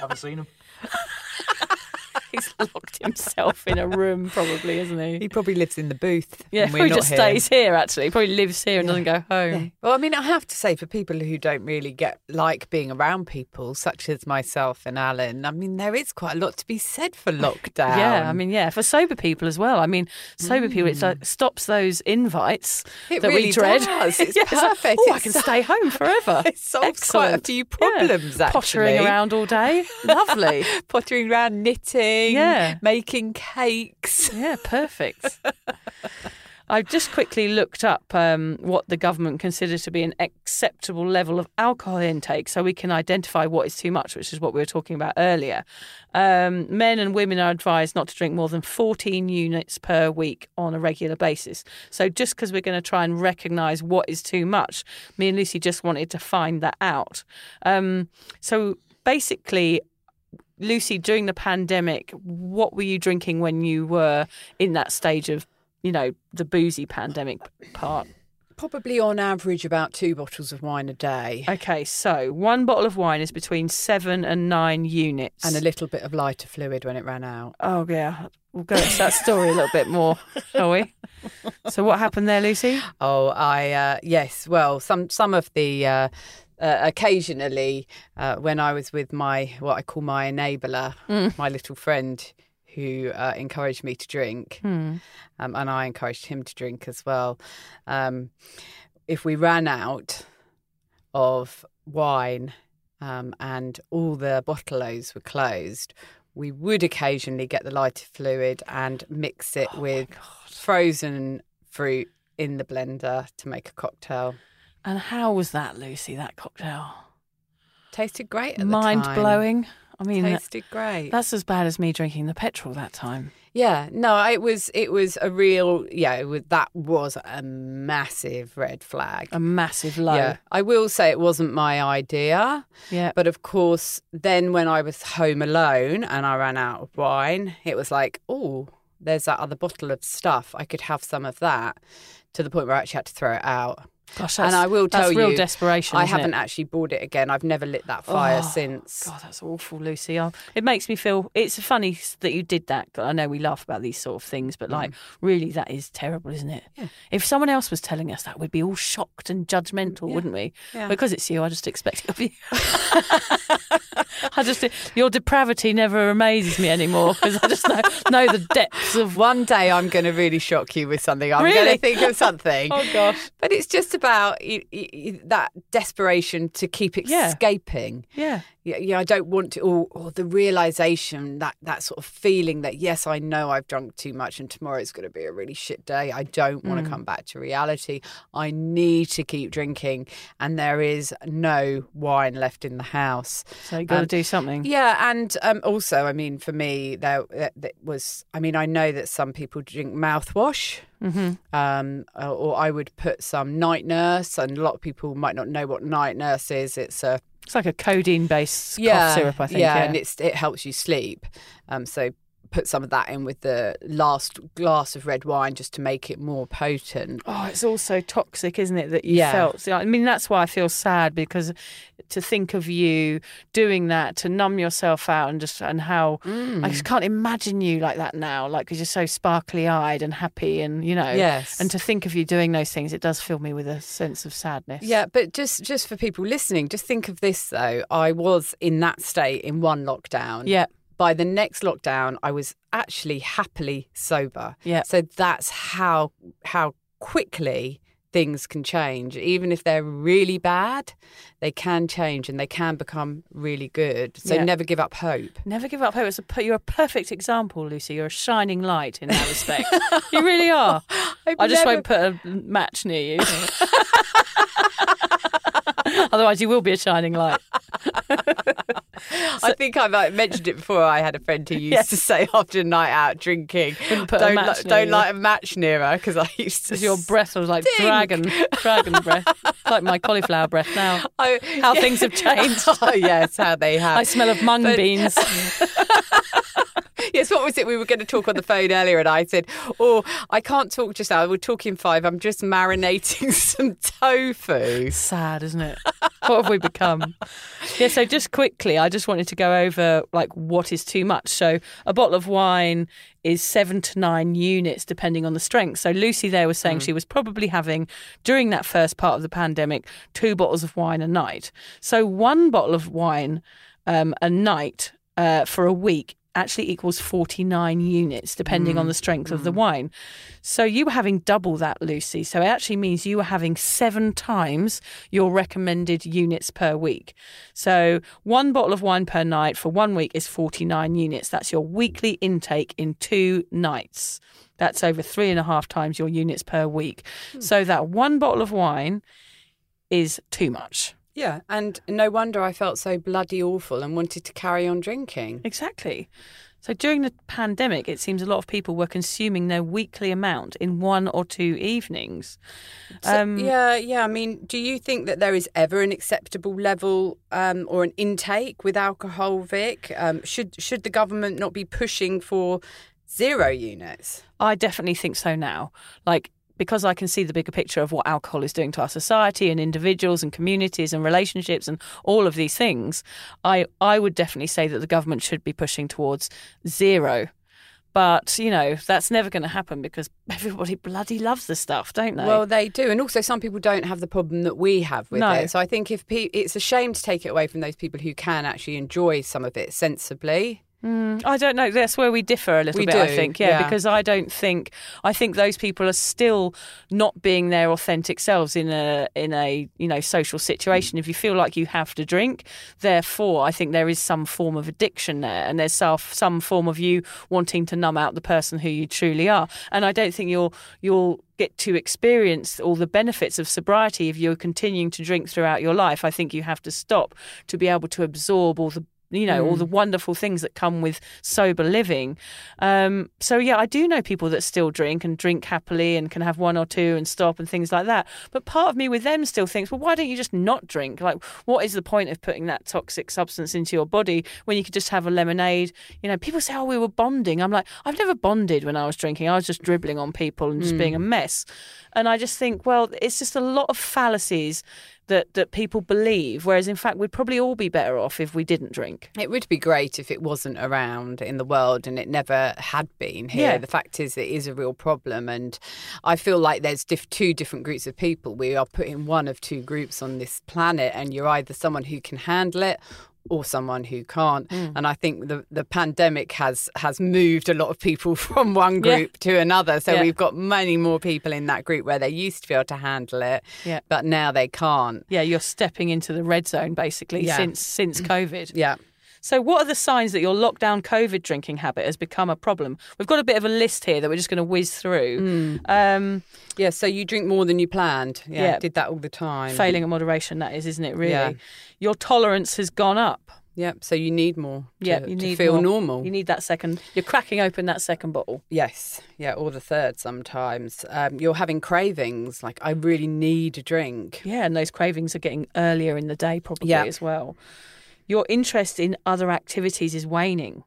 Haven't seen them. he's locked himself in a room, probably, isn't he? He probably lives in the booth. Yeah, when we're probably not just here. stays here, actually. He probably lives here and Yeah. doesn't go home. Yeah. Well, I mean, I have to say, for people who don't really get like being around people, such as myself and Alan, I mean, there is quite a lot to be said for lockdown. Yeah, I mean, yeah, for sober people as well. I mean, sober people, it like mm. stops those invites It that really we dread. does. It's Yeah, like, perfect. oh, I can so- stay home forever. it solves quite a Excellent. few Yeah. problems, actually. Pottering around all day, lovely. Pottering around knitting, Yeah. making cakes. Yeah, perfect. I've just quickly looked up um, what the government considers to be an acceptable level of alcohol intake so we can identify what is too much, which is what we were talking about earlier. Um, men and women are advised not to drink more than 14 units per week on a regular basis. So just because we're going to try and recognise what is too much, me and Lucy just wanted to find that out. Um, so basically, Lucy, during the pandemic, what were you drinking when you were in that stage of, you know, the boozy pandemic part? Probably on average about two bottles of wine a day Okay, so one bottle of wine is between seven and nine units. and a little bit of lighter fluid when it ran out. oh, yeah. We'll go into that story a little bit more, shall we? So, what happened there, Lucy? Oh, I uh, yes. Well, some some of the uh, uh, occasionally uh, when I was with my what I call my enabler, my little friend who uh, encouraged me to drink, um, and I encouraged him to drink as well. Um, if we ran out of wine um, and all the bottle-os were closed, we would occasionally get the lighter fluid and mix it with frozen fruit in the blender to make a cocktail. And how was that, Lucy, that cocktail? Tasted great at the Mind blowing. I mean, that- Tasted great. that's as bad as me drinking the petrol that time. yeah, no, it was it was a real yeah. Was, that was a massive red flag. A massive low. Yeah, I will say it wasn't my idea, Yeah. but of course, then when I was home alone and I ran out of wine, it was like, oh, there's that other bottle of stuff. I could have some of that. To the point where I actually had to throw it out. Gosh, and I will tell that's real you, desperation. I isn't it? haven't actually bought it again. I've never lit that fire Oh, since. God, that's awful, Lucy. Oh, it makes me feel. It's funny that you did that. I know we laugh about these sort of things, but like, mm. really, that is terrible, isn't it? Yeah. If someone else was telling us that, we'd be all shocked and judgmental, wouldn't we? Yeah. Because it's you, I just expect it of you. I just your depravity never amazes me anymore because I just know, know the depths of. One day I'm going to really shock you with something. I'm going to think of something. Oh gosh. But it's just about y- y- y- that desperation to keep escaping. Yeah. Yeah, yeah, yeah, I don't want to, or, or the realization that that sort of feeling that yes, I know I've drunk too much, and tomorrow is going to be a really shit day. I don't want Mm. to come back to reality. I need to keep drinking, and there is no wine left in the house. So you got to Um, do something. Yeah, and um, also, I mean, for me, there, there was. I mean, I know that some people drink mouthwash, hmm um, or I would put some night nurse, and a lot of people might not know what night nurse is. It's a It's like a codeine based yeah, cough syrup, I think. Yeah, Yeah, and it's it helps you sleep. Um, so put some of that in with the last glass of red wine just to make it more potent. Oh, it's also toxic, isn't it? That you Yeah. felt. I mean, that's why I feel sad because to think of you doing that to numb yourself out and just and how Mm. I just can't imagine you like that now. Like because you're so sparkly eyed and happy, and you know. Yes. And to think of you doing those things, it does fill me with a sense of sadness. Yeah, but just just for people listening, just think of this though. I was in that state in one lockdown. Yeah. By the next lockdown, I was actually happily sober. Yeah. So that's how how quickly things can change. Even if they're really bad, they can change and they can become really good. So Yeah. never give up hope. Never give up hope. It's a, you're a perfect example, Lucy. You're a shining light in that respect. you really are. I just won't put a match near you. Otherwise, you will be a shining light. I think I might mentioned it before. I had a friend who used to say after a night out drinking, don't, li- don't light a match near her because I used to. Your breath was like stink. dragon, dragon breath, It's like my cauliflower breath now. I- How things have changed. oh yes, how they have. I smell of mung But- beans. Yes, what was it? We were going to talk on the phone earlier, and I said, "Oh, I can't talk just now. We'll talk in five. I'm just marinating some tofu." Sad, isn't it? What have we become? Yeah. So just quickly, I just wanted to go over like what is too much. So a bottle of wine is seven to nine units depending on the strength. So Lucy there was saying she was probably having during that first part of the pandemic two bottles of wine a night. So one bottle of wine um, a night uh, for a week actually equals 49 units depending on mm. the strength of the mm. wine. So you were having double that, Lucy. So it actually means you were having seven times your recommended units per week. So one bottle of wine per night for one week is 49 units. That's your weekly intake in two nights. That's over three and a half times your units per week. Hmm. So that one bottle of wine is too much. Yeah, and no wonder I felt so bloody awful and wanted to carry on drinking. Exactly. So during the pandemic, it seems a lot of people were consuming their weekly amount in one or two evenings. So, Um, yeah, yeah. I mean, do you think that there is ever an acceptable level um, or an intake with alcohol, Vic? Um, should should the government not be pushing for zero units? I definitely think so now. Like, because I can see the bigger picture of what alcohol is doing to our society and individuals and communities and relationships and all of these things, I, I would definitely say that the government should be pushing towards zero. But, you know, that's never going to happen because everybody bloody loves the stuff, don't they? Well, they do, and also some people don't have the problem that we have with No. it. So I think if pe- it's a shame to take it away from those people who can actually enjoy some of it sensibly. Mm, I don't know. That's where we differ a little We bit, I do, think. Yeah, yeah. because I don't think I think those people are still not being their authentic selves in a in a you know social situation. If you feel like you have to drink, therefore, I think there is some form of addiction there, and there's self, some form of you wanting to numb out the person who you truly are. And I don't think you'll you'll get to experience all the benefits of sobriety if you're continuing to drink throughout your life. I think you have to stop to be able to absorb all the you know all the wonderful things that come with sober living. Um, so yeah i do know people that still drink and drink happily and can have one or two and stop and things like that. But part of me with them still thinks well why don't you just not drink? Like what is the point of putting that toxic substance into your body when you could just have a lemonade? You know people say oh we were bonding. I'm like i've never bonded when i was drinking. I was just dribbling on people and just being a mess. And i just think well it's just a lot of fallacies that, that people believe, whereas in fact we'd probably all be better off if we didn't drink. It would be great if it wasn't around in the world and it never had been here. Yeah. The fact is, it is a real problem. And I feel like there's diff- two different groups of people. We are put in one of two groups on this planet, and you're either someone who can handle it or someone who can't. Mm. And I think the, the pandemic has has moved a lot of people from one Yeah. group to another. So Yeah. we've got many more people in that group where they used to be able to handle it, Yeah. but now they can't. Yeah, you're stepping into the red zone basically Yeah. since since COVID. Yeah. So, what are the signs that your lockdown COVID drinking habit has become a problem? We've got a bit of a list here that we're just going to whiz through. Um, Yeah, so you drink more than you planned. Yeah, Yeah. did that all the time. failing at moderation, that is, isn't it? Really, Yeah. your tolerance has gone up. Yep. So you need more. To, Yeah, you to need feel more. normal. You need that second. You're cracking open that second bottle. yes. Yeah, or the third sometimes. Um, you're having cravings. Like I really need a drink. Yeah, and those cravings are getting earlier in the day probably Yeah. as well. Your interest in other activities is waning.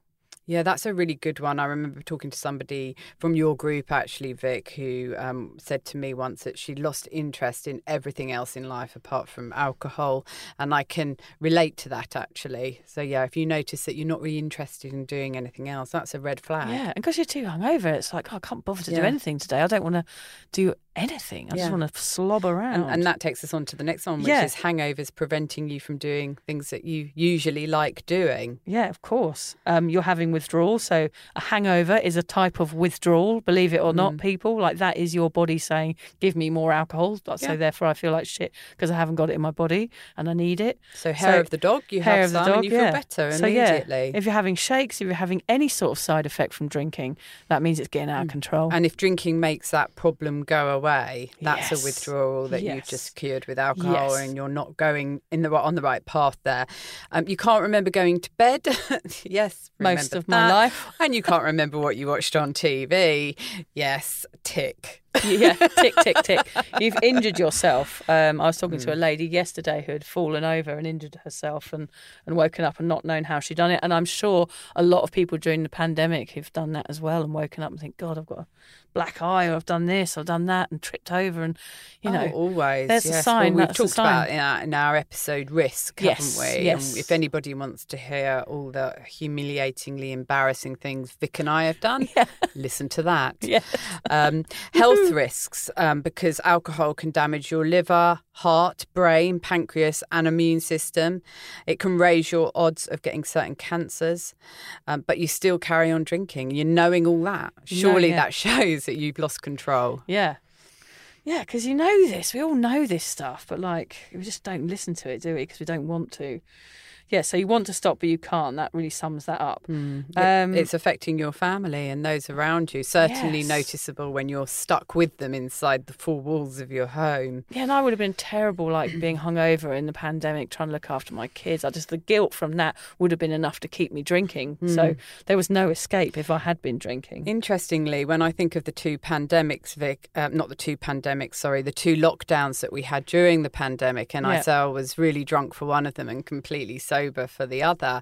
Yeah, that's a really good one. I remember talking to somebody from your group, actually, Vic, who um, said to me once that she lost interest in everything else in life apart from alcohol. And I can relate to that, actually. So, yeah, if you notice that you're not really interested in doing anything else, that's a red flag. Yeah, and because you're too hungover, it's like oh, I can't bother to do anything today. I don't want to do anything. I just want to slob around. And, and that takes us on to the next one, which Yeah. is hangovers preventing you from doing things that you usually like doing. Yeah, of course. Um, you're having withdrawal. So a hangover is a type of withdrawal, believe it or not, Mm. people. Like that is your body saying, give me more alcohol. So Yeah. therefore I feel like shit because I haven't got it in my body and I need it. So, hair So, of the dog, you hair have of the some dog, and you feel better So yeah, immediately. if you're having shakes, if you're having any sort of side effect from drinking, that means it's getting out of control. Mm. and if drinking makes that problem go away, that's Yes. a withdrawal that Yes. you've just cured with alcohol, Yes. and you're not going in the on the right path there. Um, you can't remember going to bed. yes, Most of my life. and you can't remember what you watched on TV. Yes, tick. Yeah, tick, tick, tick. You've injured yourself. Um, I was talking Hmm. to a lady yesterday who had fallen over and injured herself and, and woken up and not known how she'd done it. And I'm sure a lot of people during the pandemic have done that as well and woken up and think, God, I've got a black eye or I've done this, I've done that and tripped over. And, you know, Oh, always. there's a sign, Well, we've talked about in our, in our episode risk, Yes, haven't we? yes. And if anybody wants to hear all the humiliatingly embarrassing things Vic and I have done, listen to that. Yeah. Um, health risks, um, because alcohol can damage your liver, heart, brain, pancreas, and immune system. It can raise your odds of getting certain cancers, um, but you still carry on drinking. You're knowing all that. Surely yeah. that shows that you've lost control. yeah. Yeah, because you know this. We all know this stuff, but like, we just don't listen to it, do we? Because we don't want to. Yeah, so you want to stop, but you can't. That really sums that up. It- Um, it's affecting your family and those around you. Certainly Yes. noticeable when you're stuck with them inside the four walls of your home. Yeah, and I would have been terrible, like being hungover in the pandemic, trying to look after my kids. I just the guilt from that would have been enough to keep me drinking. So there was no escape if I had been drinking. Interestingly, when I think of the two pandemics, Vic, uh, not the two pandemics, sorry, the two lockdowns that we had during the pandemic, and I Yeah. say I was really drunk for one of them and completely sober for the other,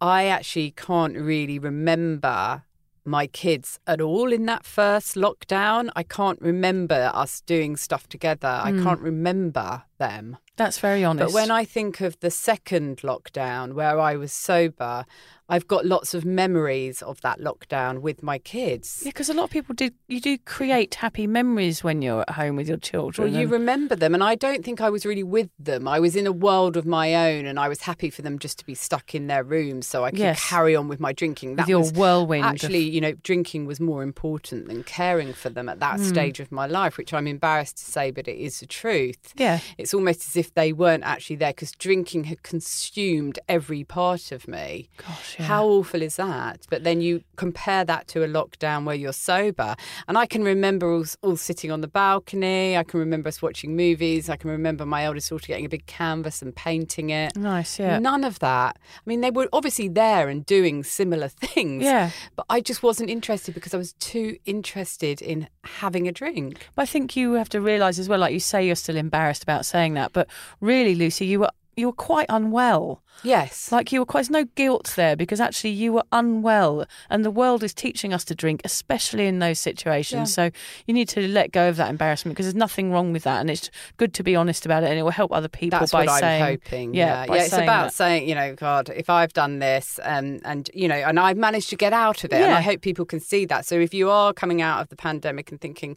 I actually can't really remember my kids at all in that first lockdown. I can't remember us doing stuff together. I hmm. can't remember them. That's very honest. But when I think of the second lockdown where I was sober, I've got lots of memories of that lockdown with my kids. yeah, because a lot of people did. You do create happy memories when you're at home with your children. Well, you remember them, and I don't think I was really with them. I was in a world of my own, and I was happy for them just to be stuck in their rooms so I could Yes. carry on with my drinking. With your was whirlwind of- Actually, you know, drinking was more important than caring for them at that Hmm. stage of my life, which I'm embarrassed to say, but it is the truth. Yeah. It's almost as if they weren't actually there because drinking had consumed every part of me. Gosh, yeah. How awful is that? But then you compare that to a lockdown where you're sober. And I can remember all, all sitting on the balcony. I can remember us watching movies. I can remember my eldest daughter getting a big canvas and painting it. nice, yeah. None of that. I mean, they were obviously there and doing similar things. Yeah. But I just wasn't interested because I was too interested in having a drink. But I think you have to realise as well, like you say, you're still embarrassed about saying that, but really, Lucy, you were you were quite unwell. Yes. Like you were quite there's no guilt there because actually you were unwell, and the world is teaching us to drink, especially in those situations. So you need to let go of that embarrassment because there's nothing wrong with that, and it's good to be honest about it, and it will help other people That's by what saying, I'm hoping. Yeah, Yeah, yeah. It's saying about that. saying, you know, God, if I've done this, um, and you know, and I've managed to get out of it, and I hope people can see that. So if you are coming out of the pandemic and thinking,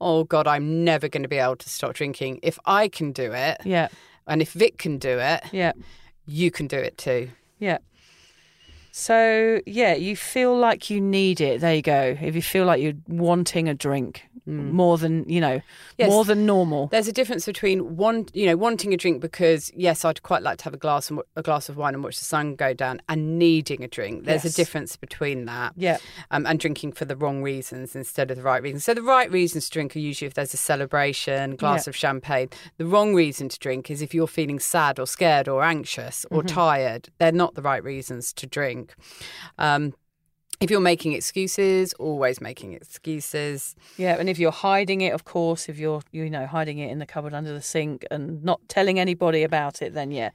"Oh God, I'm never going to be able to stop drinking," if I can do it, Yeah, and if Vic can do it, yeah, you can do it too. yeah. So yeah, you feel like you need it. There you go. If you feel like you're wanting a drink more than you know, Yes. more than normal. There's a difference between want, you know, wanting a drink because yes, I'd quite like to have a glass and, a glass of wine and watch the sun go down, and needing a drink. There's Yes. a difference between that. Yeah. um, and drinking for the wrong reasons instead of the right reasons. So the right reasons to drink are usually if there's a celebration, glass Yeah. of champagne. The wrong reason to drink is if you're feeling sad or scared or anxious or Mm-hmm. tired. They're not the right reasons to drink. Um, if you're making excuses, always making excuses. Yeah, and if you're hiding it, of course, if you're you know hiding it in the cupboard under the sink and not telling anybody about it, then yeah,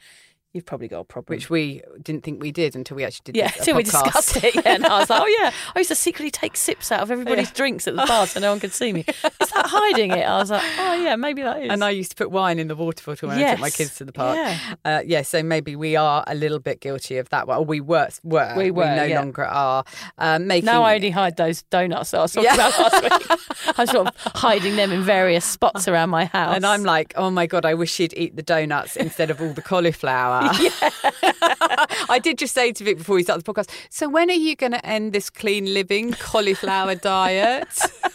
you've probably got a problem. Which we didn't think we did until we actually did yeah, a till we discussed it. Yeah, and I was like, oh yeah, I used to secretly take sips out of everybody's drinks at the bar so no one could see me. Is that hiding it? I was like, oh yeah, maybe that is. And I used to put wine in the water bottle when I took my kids to the park. Yeah. Uh, yeah, so maybe we are a little bit guilty of that. Well, we were. were. We were, no yeah. longer are. Um, making Now I only hide those donuts that I was talking Yeah. about last week. I'm sort of hiding them in various spots around my house. And I'm like, oh my God, I wish she'd eat the donuts instead of all the cauliflower. I did just say to Vic before we started the podcast, so when are you going to end this clean living cauliflower diet?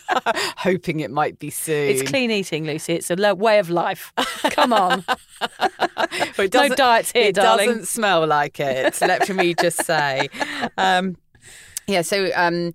Hoping it might be soon. it's clean eating, Lucy. It's a lo- way of life. Come on. It No diets here, It darling. doesn't smell like it, let me just say. Um, yeah, so um,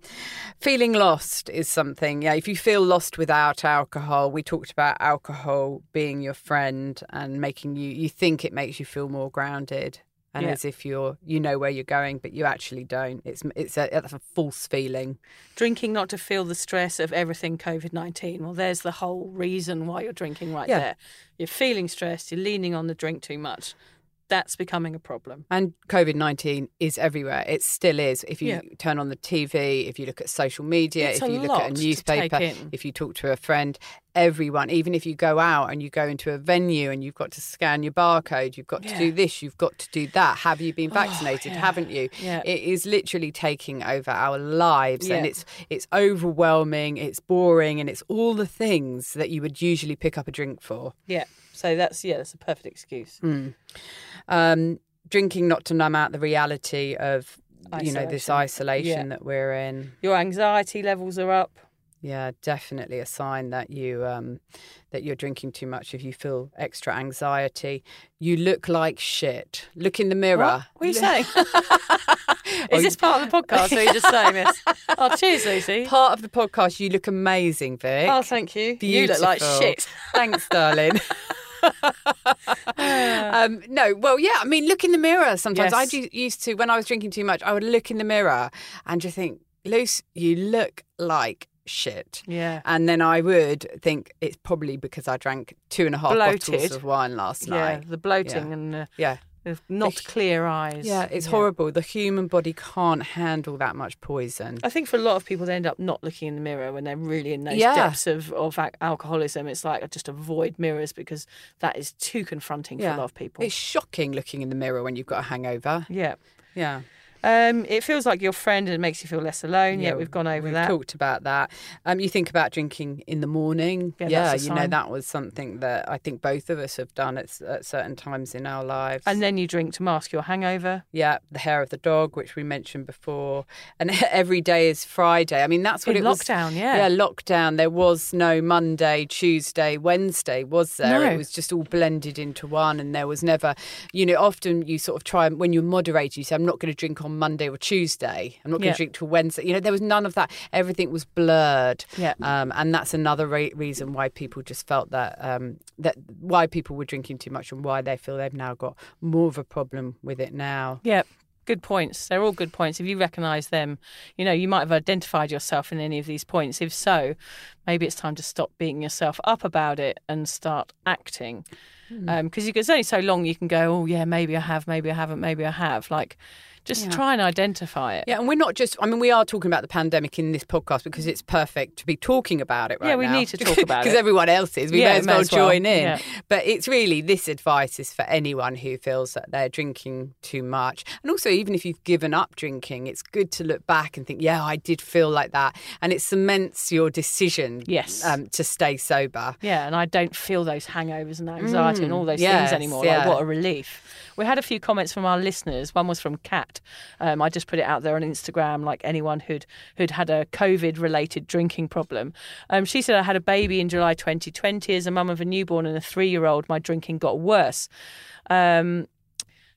feeling lost is something. Yeah, if you feel lost without alcohol, we talked about alcohol being your friend and making you, you think it makes you feel more grounded. And Yeah. as if you're, you know where you're going, but you actually don't. It's it's a, it's a false feeling. drinking not to feel the stress of everything COVID 19. Well, there's the whole reason why you're drinking right Yeah. there. You're feeling stressed, you're leaning on the drink too much. That's becoming a problem. And COVID 19 is everywhere. It still is. If you Yeah. turn on the TV, if you look at social media, It's if you look at a newspaper, if you talk to a friend, everyone, even if you go out and you go into a venue and you've got to scan your barcode, you've got to do this, you've got to do that. Have you been Oh, vaccinated? yeah. Haven't you? Yeah. It is literally taking over our lives and it's it's overwhelming, it's boring, and it's all the things that you would usually pick up a drink for. Yeah. So that's, yeah, that's a perfect excuse. um, drinking not to numb out the reality of you know this Isolation. isolation Yeah. that we're in. Your anxiety levels are up. Yeah, definitely a sign that you um, that you're drinking too much. If you feel extra anxiety, you look like shit. Look in the mirror. What? What are you saying? Is this part of the podcast or are you just saying this? Oh, cheers, Lucy. Part of the podcast, you look amazing, Vic. Oh, thank you. Beautiful. You look like shit. Thanks, darling. um, no, well, yeah. I mean, look in the mirror. Sometimes I Yes. do, used to when I was drinking too much. I would look in the mirror and just think, Luce, you look like shit. Yeah. And then I would think it's probably because I drank two and a half bottles of wine last night. Yeah, the bloating Yeah. and uh, Yeah. The not The- clear eyes. Yeah, it's horrible. The human body can't handle that much poison. I think for a lot of people, they end up not looking in the mirror when they're really in those Yeah. depths of, of alcoholism. It's like just avoid mirrors because that is too confronting for a lot of people. It's shocking looking in the mirror when you've got a hangover. yeah. Yeah. Um, it feels like your friend and it makes you feel less alone. Yeah, we've gone over that. we've that. talked about that. Um, you think about drinking in the morning. Yeah, Yeah, you know that was something that I think both of us have done at, at certain times in our lives. And then you drink to mask your hangover. yeah, the hair of the dog, which we mentioned before, and every day is Friday. I mean, that's what In it was. lockdown, yeah. Yeah, lockdown. There was no Monday, Tuesday, Wednesday, was there? No. It was just all blended into one, and there was never, you know, often you sort of try and when you're moderating, you say, I'm not going to drink on Monday or Tuesday. I'm not going to Yeah. drink till Wednesday. You know, there was none of that. Everything was blurred. Yeah. Um, and that's another re- reason why people just felt that um, that why people were drinking too much and why they feel they've now got more of a problem with it now. Yeah, good points. They're all good points. If you recognise them, you know, you might have identified yourself in any of these points. If so, maybe it's time to stop beating yourself up about it and start acting. Because it's only so long you can go, oh, yeah, maybe I have, maybe I haven't, maybe I have. Like, just try and identify it. Yeah, and we're not just. I mean, we are talking about the pandemic in this podcast because it's perfect to be talking about it right Yeah, we now. need to talk about it. because everyone else is. We Yeah, may as well as well. join in. Yeah. But it's really this advice is for anyone who feels that they're drinking too much, and also even if you've given up drinking, it's good to look back and think, yeah, I did feel like that, and it cements your decision. Yes. um, to stay sober. Yeah, and I don't feel those hangovers and anxiety and all those Mm, yes, things anymore. yeah. Like, what a relief. We had a few comments from our listeners. One was from Kat. Um, I just put it out there on Instagram, like anyone who'd who'd had a COVID-related drinking problem. Um, she said, "I had a baby in July 2020. As a mum of a newborn and a three-year-old, my drinking got worse." Um,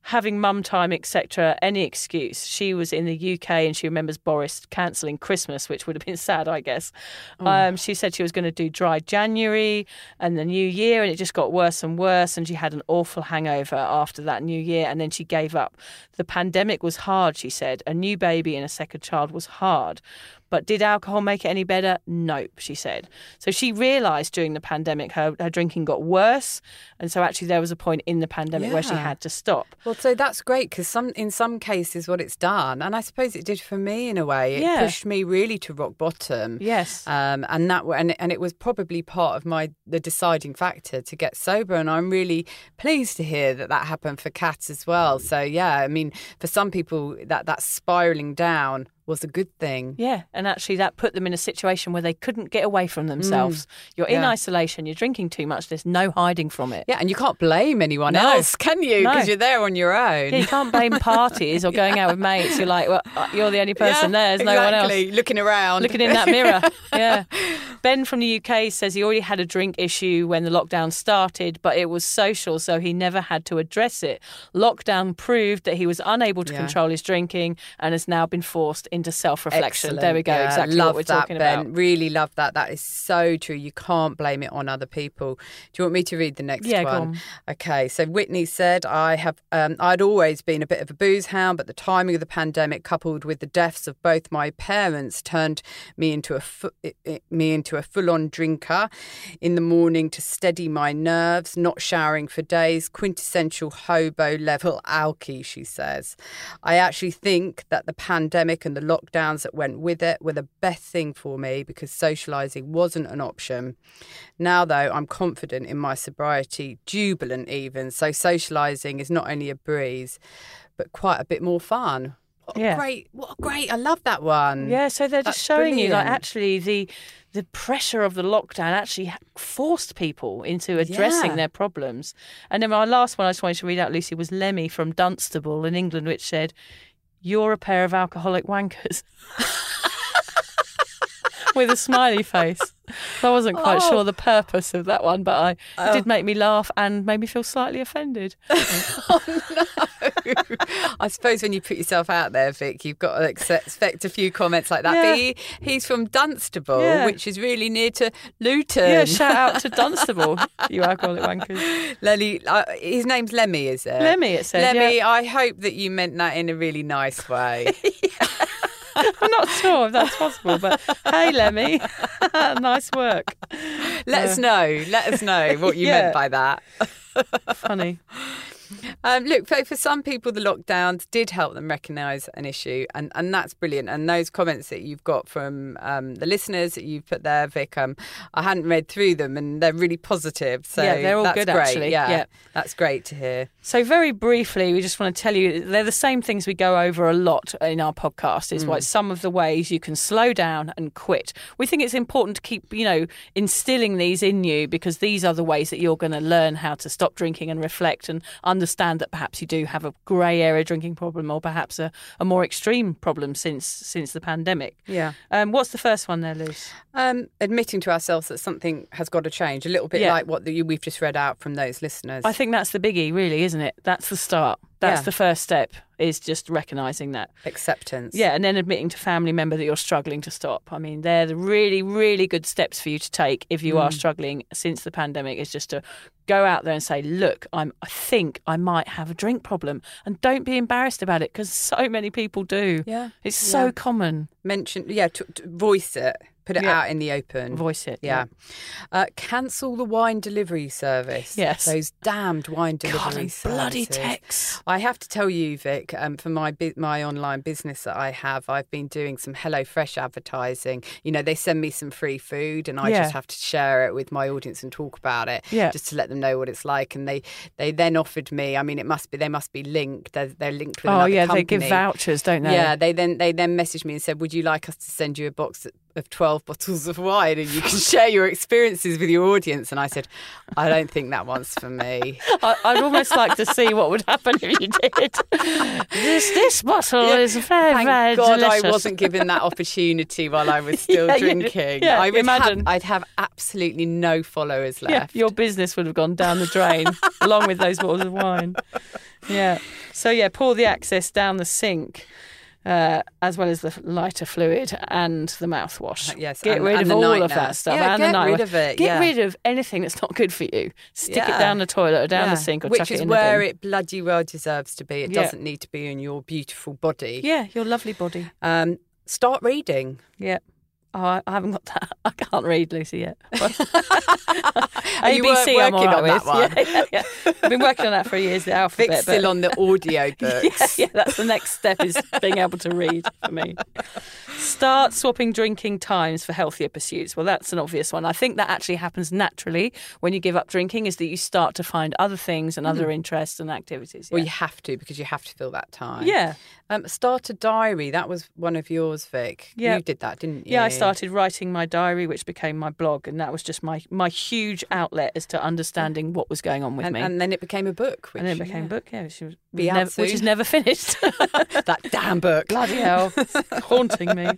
having mum time, etc., any excuse. She was in the UK and she remembers Boris cancelling Christmas, which would have been sad, I guess. Um, she said she was going to do dry January and the new year, and it just got worse and worse. And she had an awful hangover after that new year, and then she gave up. The pandemic was hard, she said. A new baby and a second child was hard. But did alcohol make it any better? Nope, she said. So she realised during the pandemic her, her drinking got worse. And so actually, there was a point in the pandemic where she had to stop. Well, so that's great because some in some cases what it's done, and I suppose it did for me in a way. It Yeah. pushed me really to rock bottom. Yes. Um, and that and and it was probably part of my the deciding factor to get sober. And I'm really pleased to hear that that happened for Kat as well. So yeah, I mean, for some people that that spiraling down was a good thing. Yeah, and actually that put them in a situation where they couldn't get away from themselves. You're in Mm. Yeah. isolation, you're drinking too much, there's no hiding from it. Yeah, and you can't blame anyone No. else, can you? No. Because you're there on your own. Yeah, you can't blame parties or going out with mates. You're like, well, uh, you're the only person Yeah, there. There's no one else. exactly. Looking around. Looking in that mirror. Yeah. Ben from the UK says he already had a drink issue when the lockdown started, but it was social, so he never had to address it. Lockdown proved that he was unable to Yeah. control his drinking and has now been forced into self reflection. There we go. Yeah, exactly love what we're that, talking ben. about. Really love that. That is so true. You can't blame it on other people. Do you want me to read the next Yeah, one? on. Okay. So Whitney said, "I have. Um, I'd always been a bit of a booze hound, but the timing of the pandemic, coupled with the deaths of both my parents, turned me into a fu- me into a full-on drinker. In the morning to steady my nerves, not showering for days, quintessential hobo level alky." She says, "I actually think that the pandemic and the lockdowns that went with it were the best thing for me because socialising wasn't an option. Now, though, I'm confident in my sobriety, jubilant even. So, socialising is not only a breeze, but quite a bit more fun. What Yeah. great! What a great! I love that one. Yeah, so they're That's just showing you like actually the the pressure of the lockdown actually forced people into addressing Yeah. their problems. And then my last one I just wanted to read out, Lucy, was Lemmy from Dunstable in England, which said, "You're a pair of alcoholic wankers." with a smiley face. I wasn't quite Oh. sure the purpose of that one, but I, it did oh. make me laugh and made me feel slightly offended. Oh, I suppose when you put yourself out there, Vic, you've got to expect a few comments like that. Yeah. But he, he's from Dunstable, Yeah. which is really near to Luton. Yeah, shout out to Dunstable, you alcoholic wankers. Lenny, uh, his name's Lemmy, is it? Lemmy, it said. Lemmy, yeah. I hope that you meant that in a really nice way. I'm not sure if that's possible, but hey, Lemmy, nice work. Let us know. Let us know what you Yeah. meant by that. Funny. Um, look, for, for some people, the lockdowns did help them recognise an issue, and, and that's brilliant. And those comments that you've got from um, the listeners that you've put there, Vic, um, I hadn't read through them, and they're really positive. So Yeah, they're all good, great. actually. Yeah, Yeah. that's great to hear. So, very briefly, we just want to tell you they're the same things we go over a lot in our podcast. Is what some of the ways you can slow down and quit. We think it's important to keep, you know, instilling these in you because these are the ways that you're going to learn how to stop drinking and reflect and understand that perhaps you do have a grey area drinking problem or perhaps a, a more extreme problem since since the pandemic. Yeah. Um, what's the first one there, Luce? Um, admitting to ourselves that something has got to change, a little bit Yeah. like what the, we've just read out from those listeners. I think that's the biggie, really, isn't it? That's the start. That's Yeah. the first step. Is just recognizing that. Acceptance. Yeah, and then admitting to family member that you're struggling to stop. I mean, they're the really, really good steps for you to take if you are mm. struggling since the pandemic. Is just to go out there and say, "Look, I'm. I think I might have a drink problem," and don't be embarrassed about it because so many people do. Yeah. It's so common. Mention, yeah, to, to voice it, put it Yeah. out in the open. Voice it. Yeah. Uh, cancel the wine delivery service. Yes. Those damned wine delivery God, bloody texts. I have to tell you, Vic, um, for my my online business that I have, I've been doing some HelloFresh advertising. You know, they send me some free food, and I Yeah. just have to share it with my audience and talk about it, Yeah. just to let them know what it's like. And they they then offered me. I mean, it must be they must be linked. They're, they're linked with Oh yeah, company. they give vouchers, don't they? Yeah, they then they then messaged me and said, "Would you like us to send you a box of twelve bottles of wine and you can share your experiences with your audience?" And I said, "I don't think that one's for me." I, I'd almost like to see what would happen if you did. this this bottle is very, Thank very God delicious. I wasn't given that opportunity while I was still Yeah, yeah, drinking. yeah, I would imagine. Have, I'd have absolutely no followers Yeah, left. your business would have gone down the drain along with those bottles of wine. Yeah. So yeah, pour the access down the sink. Uh, as well as the lighter fluid and the mouthwash. Yes, get and- rid and of the all night of that stuff. Yeah, and the get night rid of it, Get yeah. rid of anything that's not good for you. Stick it down the toilet or down Yeah. the sink or Which chuck is it in where the it bloody well deserves to be. It Yeah. doesn't need to be in your beautiful body. Yeah, your lovely body. Um, start reading. Yeah. Oh, I, I haven't got that. I can't read, Lucy, yet. Are you wor- ABC, I'm working on that with. Yeah, yeah, yeah. I've been working on that for years, the alphabet. Vic's but- still on the audio yeah, books. yeah, that's the next step is being able to read for me. Start swapping drinking times for healthier pursuits. Well, that's an obvious one. I think that actually happens naturally when you give up drinking is that you start to find other things and other hmm. interests and activities. Well, you have to because you have to fill that time. yeah. Um, start a diary. That was one of yours, Vic. Yeah. You did that, didn't you? Yeah, I started writing my diary, which became my blog, and that was just my my huge outlet as to understanding what was going on with And, me. and then it became a book. Which, and then it became yeah. a book, yeah, which, was never, which is never finished. that damn book. Bloody hell, haunting me.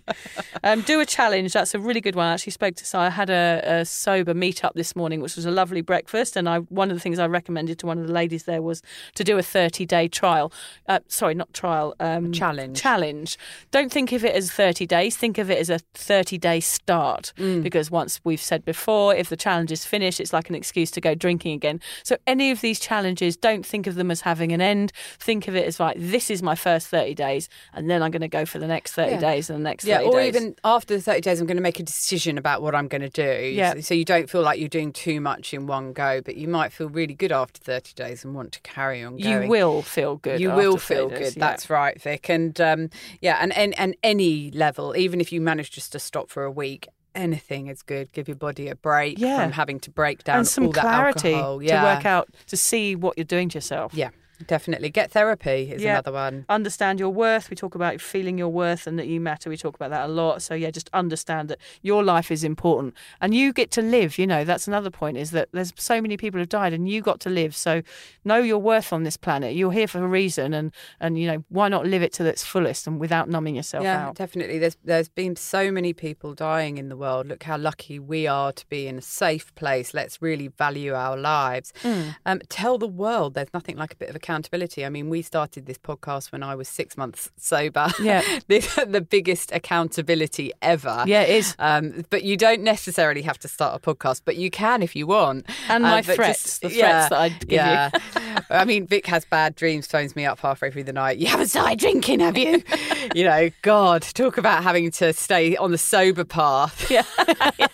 Um, do a challenge. That's a really good one. I actually spoke to. So I had a, a sober meetup this morning, which was a lovely breakfast. And I one of the things I recommended to one of the ladies there was to do a thirty day trial. Uh, sorry, not trial. Um, challenge. Challenge. Don't think of it as thirty days. Think of it as a thirty day start. Mm. Because once we've said before, if the challenge is finished, it's like an excuse to go drinking again. So any of these challenges, don't think of them as having an end. Think of it as like this is my first thirty days, and then I'm going to go for the next thirty Yeah. days and the next Yeah, 30 or days. even after the 30 days, I'm going to make a decision about what I'm going to do. Yeah. So, so you don't feel like you're doing too much in one go, but you might feel really good after 30 days and want to carry on you will feel good. You will 30 feel days, good. yeah. That's right, And um, yeah, and, and and any level, even if you manage just to stop for a week, anything is good. Give your body a break Yeah. from having to break down and some all that clarity alcohol. to work out to see what you're doing to yourself. Yeah. Definitely. Get therapy is Yeah. another one. understand your worth. We talk about feeling your worth and that you matter. We talk about that a lot. So yeah, just understand that your life is important and you get to live. You know, that's another point is that there's so many people who've died and you got to live. So know your worth on this planet. You're here for a reason, and and you know why not live it to its fullest and without numbing yourself out? Yeah, out. definitely. There's there's been so many people dying in the world. Look how lucky we are to be in a safe place. Let's really value our lives. Mm. Um, tell the world there's nothing like a bit of accountability. I mean, we started this podcast when I was six months sober. Yeah. the, the biggest accountability ever. Yeah, it is. Um, but you don't necessarily have to start a podcast, but you can if you want. And Uh, my threats, just- the threats that I'd give you. yeah. I mean, Vic has bad dreams, phones me up halfway through the night. You haven't started drinking, have you? you know, God, talk about having to stay on the sober path. Yeah,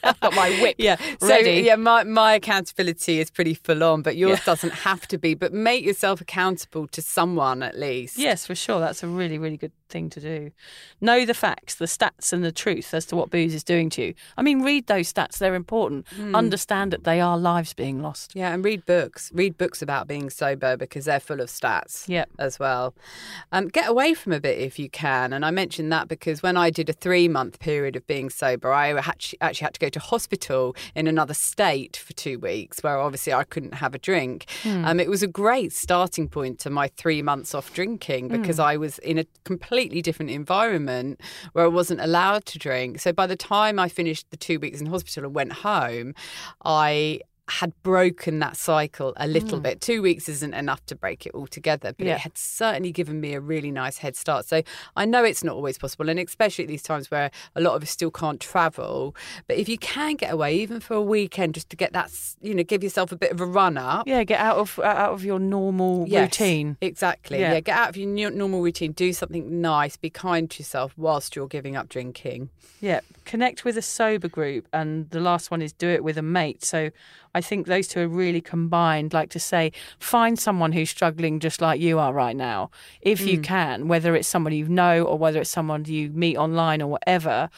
I've got my whip. Yeah, so ready. yeah, my my accountability is pretty full on, but yours doesn't have to be. But make yourself accountable to someone at least. Yes, for sure. That's a really, really good thing to do. Know the facts, the stats, and the truth as to what booze is doing to you. I mean, read those stats, they're important. Understand that they are lives being lost. Yeah, and read books. Read books about being sober because they're full of stats Yep. as well. Um, get away from a bit if you can. And I mentioned that because when I did a three month period of being sober, I actually, actually had to go to hospital in another state for two weeks where obviously I couldn't have a drink. Um, it was a great starting point to my three months off drinking hmm. because I was in a completely different environment where I wasn't allowed to drink. So by the time I finished the two weeks in hospital and went home, I had broken that cycle a little mm. bit. Two weeks isn't enough to break it all together, but Yeah. it had certainly given me a really nice head start. So I know it's not always possible, and especially at these times where a lot of us still can't travel. But if you can get away, even for a weekend, just to get that, you know, give yourself a bit of a run up. Yeah, get out of out of your normal Yes, routine. Exactly. Yeah. Yeah. get out of your normal routine. Do something nice. Be kind to yourself whilst you're giving up drinking. Yeah, connect with a sober group, and the last one is do it with a mate. So I think those two are really combined. Like to say, find someone who's struggling just like you are right now, if Mm. you can, whether it's someone you know or whether it's someone you meet online or whatever.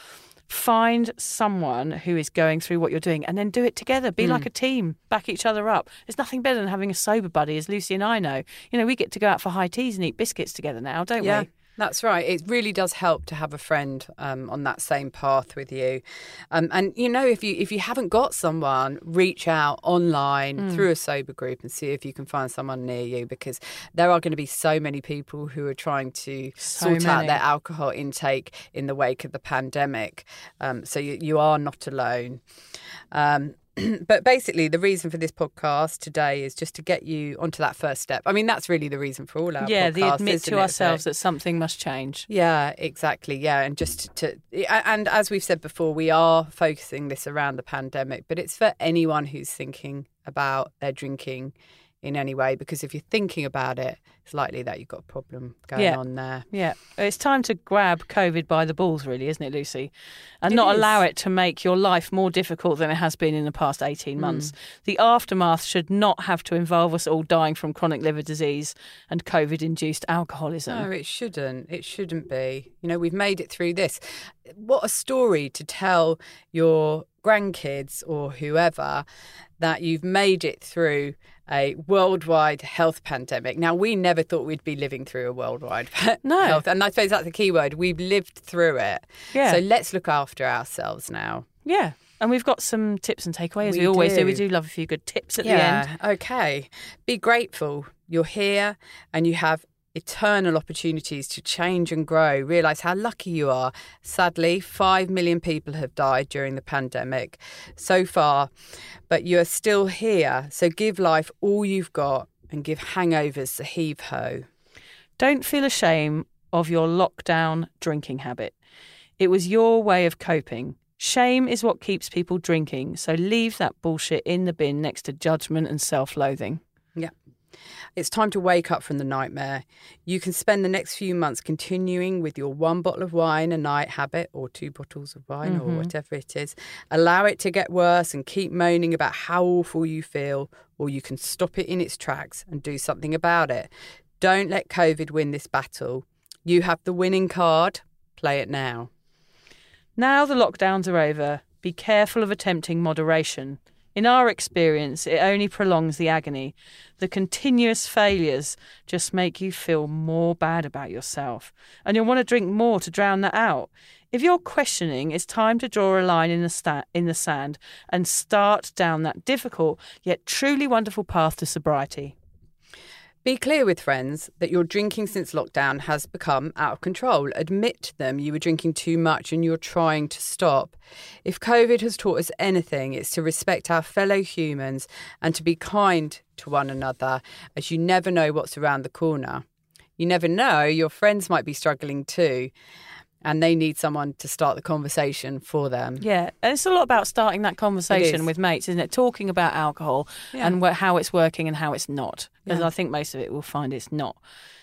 Find someone who is going through what you're doing and then do it together. Be Mm. like a team, back each other up. There's nothing better than having a sober buddy, as Lucy and I know. You know, we get to go out for high teas and eat biscuits together now, don't Yeah. we? That's right. It really does help to have a friend um, on that same path with you, um, and you know if you if you haven't got someone, reach out online Mm. through a sober group and see if you can find someone near you because there are going to be so many people who are trying to So sort out their alcohol intake in the wake of the pandemic. Um, so you, you are not alone. Um, but basically, the reason for this podcast today is just to get you onto that first step. I mean, that's really the reason for all our yeah, the admit to it, ourselves Vic? that something must change. Yeah, exactly. Yeah, and just to and as we've said before, we are focusing this around the pandemic, but it's for anyone who's thinking about their drinking in any way because if you're thinking about it, it's likely that you've got a problem going Yeah. on there. Yeah, it's time to grab COVID by the balls, really, isn't it, Lucy? And It not is. allow it to make your life more difficult than it has been in the past 18 mm. months. The aftermath should not have to involve us all dying from chronic liver disease and COVID induced alcoholism. No, it shouldn't. It shouldn't be. You know, we've made it through this. What a story to tell your grandkids or whoever that you've made it through a worldwide health pandemic. Now, we never thought we'd be living through a worldwide No. health, and I suppose that's the key word. We've lived through it. Yeah. So let's look after ourselves now. Yeah. And we've got some tips and takeaways, we, We always do. do. We do love a few good tips at the end. Okay. Be grateful. You're here and you have eternal opportunities to change and grow. Realize how lucky you are. Sadly, 5 million people have died during the pandemic so far, but you are still here. So give life all you've got and give hangovers the heave ho. Don't feel ashamed of your lockdown drinking habit. It was your way of coping. Shame is what keeps people drinking, so leave that bullshit in the bin next to judgment and self loathing. It's time to wake up from the nightmare. You can spend the next few months continuing with your one bottle of wine a night habit or two bottles of wine or mm-hmm. whatever it is. Allow it to get worse and keep moaning about how awful you feel, or you can stop it in its tracks and do something about it. Don't let COVID win this battle. You have the winning card. Play it now. Now the lockdowns are over, be careful of attempting moderation. In our experience, it only prolongs the agony. The continuous failures just make you feel more bad about yourself, and you'll want to drink more to drown that out. If you're questioning, it's time to draw a line in the, sta- in the sand and start down that difficult yet truly wonderful path to sobriety. Be clear with friends that your drinking since lockdown has become out of control. Admit to them you were drinking too much and you're trying to stop. If COVID has taught us anything, it's to respect our fellow humans and to be kind to one another, as you never know what's around the corner. You never know, your friends might be struggling too and they need someone to start the conversation for them. Yeah, and it's a lot about starting that conversation with mates, isn't it? Talking about alcohol Yeah. and wh- how it's working and how it's not, because Yeah. I think most of it will find it's not.